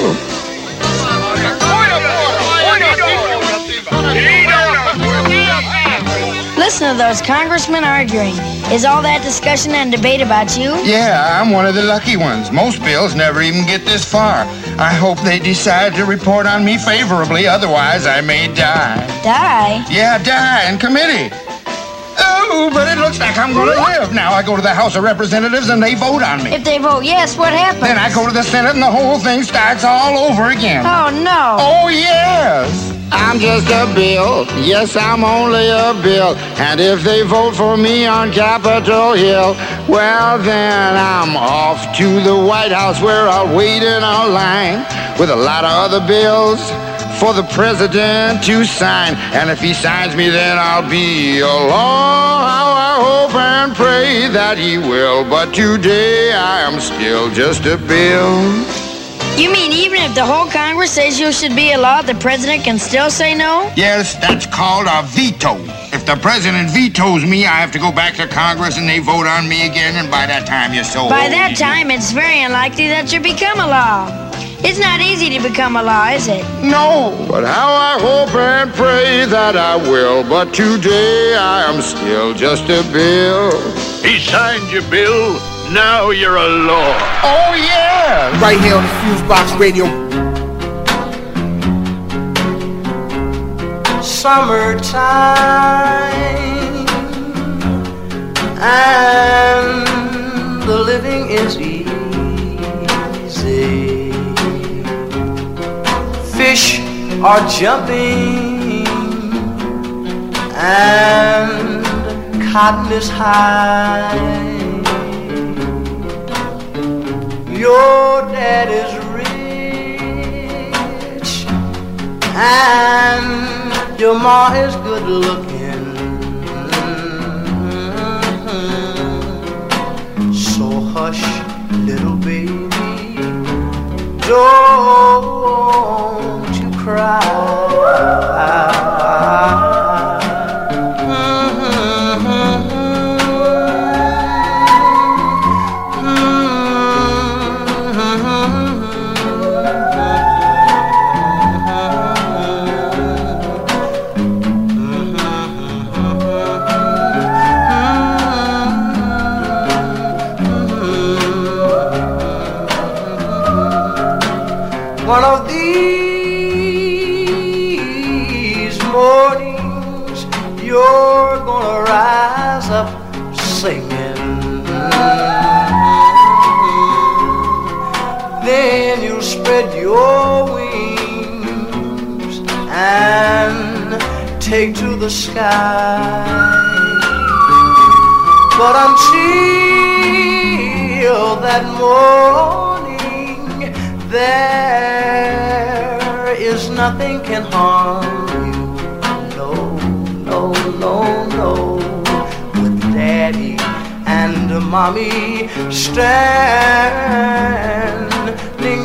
Listen to those congressmen arguing. Is all that discussion and debate about you? Yeah, I'm one of the lucky ones. Most bills never even get this far. I hope they decide to report on me favorably, otherwise I may die. Die? Yeah, die in committee. Oh, but it looks like I'm gonna live. Now I go to the House of Representatives and they vote on me. If they vote yes, what happens? Then I go to the Senate and the whole thing starts all over again. Oh, no. Oh, yes. I'm just a bill. Yes, I'm only a bill. And if they vote for me on Capitol Hill, well, then I'm off to the White House where I'll wait in a line with a lot of other bills for the president to sign. And if he signs me, then I'll be a law. How I hope and pray that he will. But today I am still just a bill. You mean even if the whole Congress says you should be a law, the president can still say no? Yes, that's called a veto. If the president vetoes me, I have to go back to Congress and they vote on me again, and by that time you're so By old. that time, it's very unlikely that you become a law. It's not easy to become a law, is it? No, but how I hope and pray that I will. But today I am still just a bill. He signed your bill. Now you're a law. Oh, yeah. Right here on the Fusebox Radio. Summertime and the living is easy. Are jumping and cotton is high. Your dad is rich and your ma is good looking. So hush, little baby, don't you the sky. But until that morning, there is nothing can harm you. No, no, no, no. With daddy and mommy standing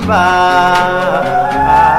by.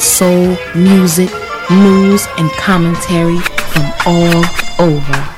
Soul music, news, and commentary from all over.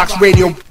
Box Radio.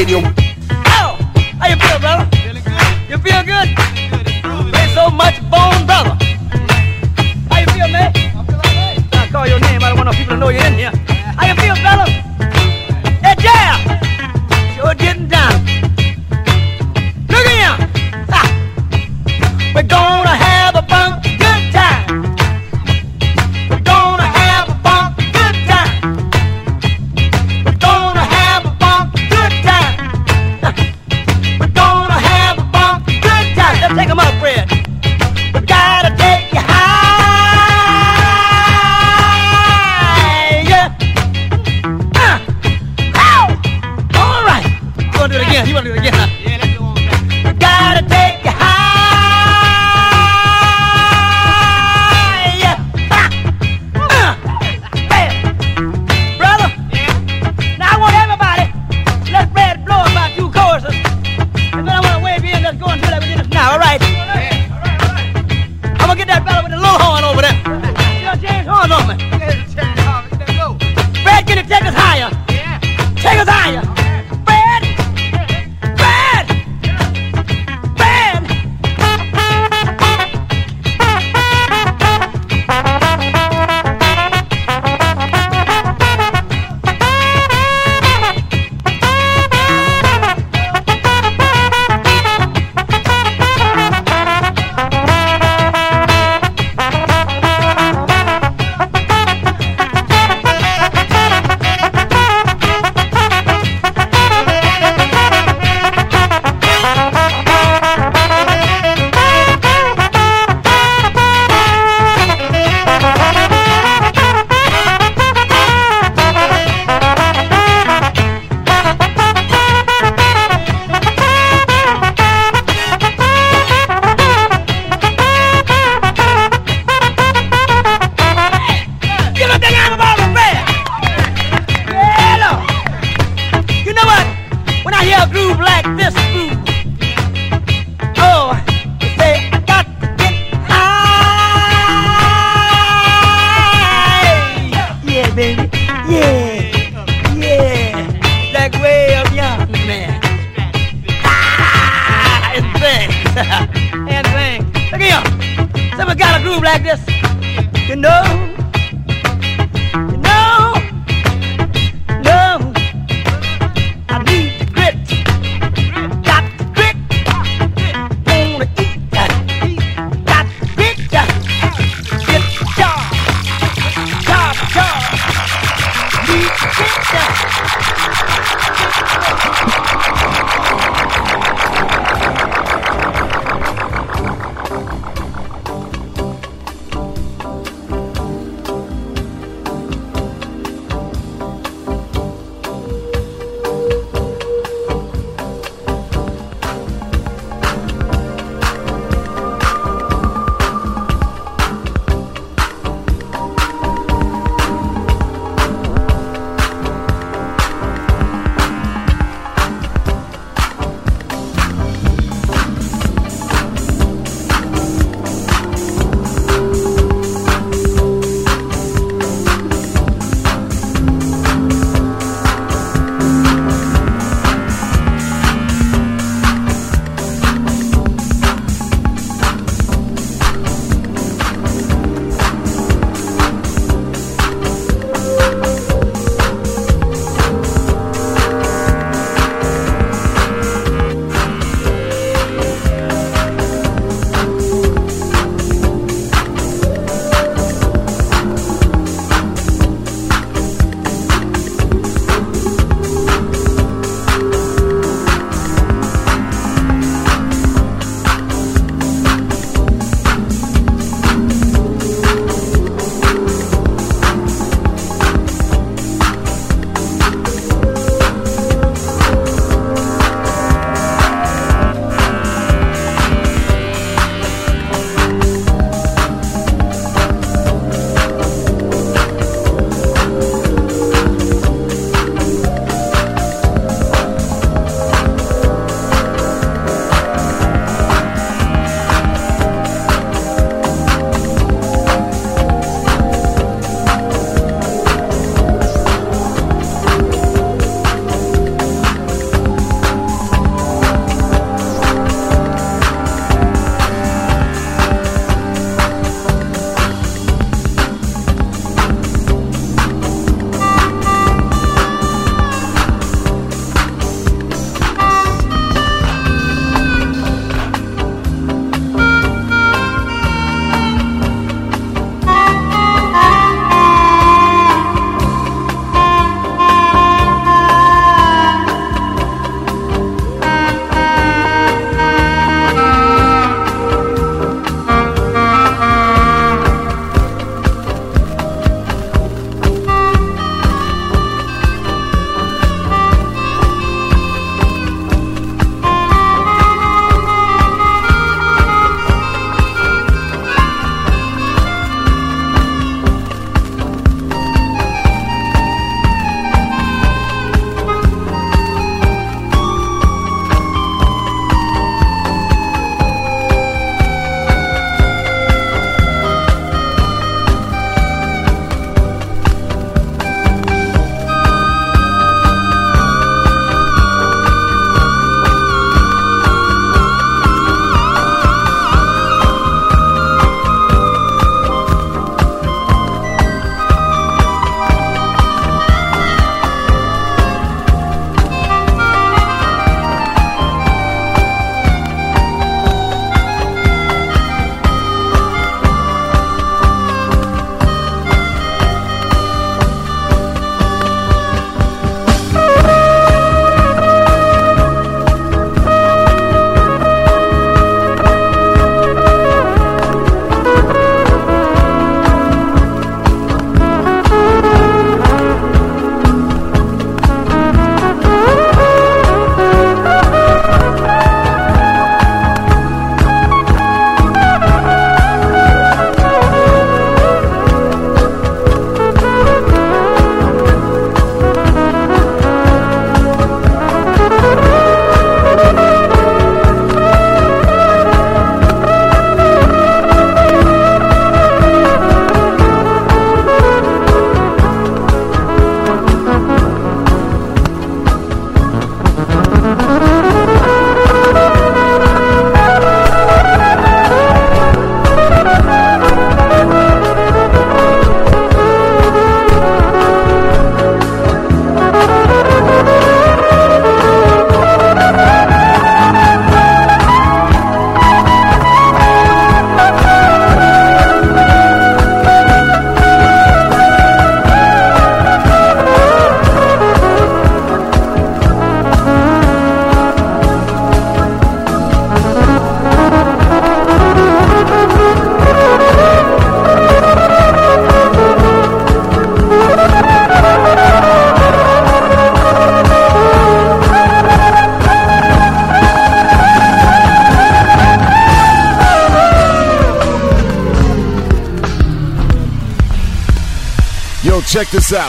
Fuse Box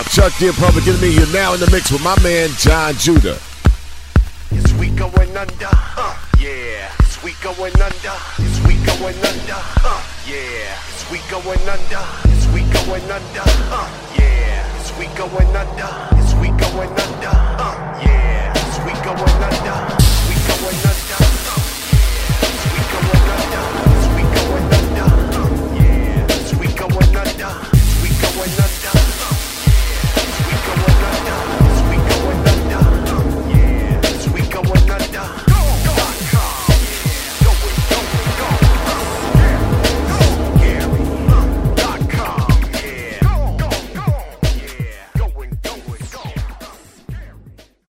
out. Chuck D Public Enemy, you're now in the mix with my man Jon Judah. It's we going under, uh, yeah. It's we going under, it's we going under, uh, yeah. It's we going under, it's we going under, uh, yeah. It's we going under, it's we going under, uh, yeah. It's we going under.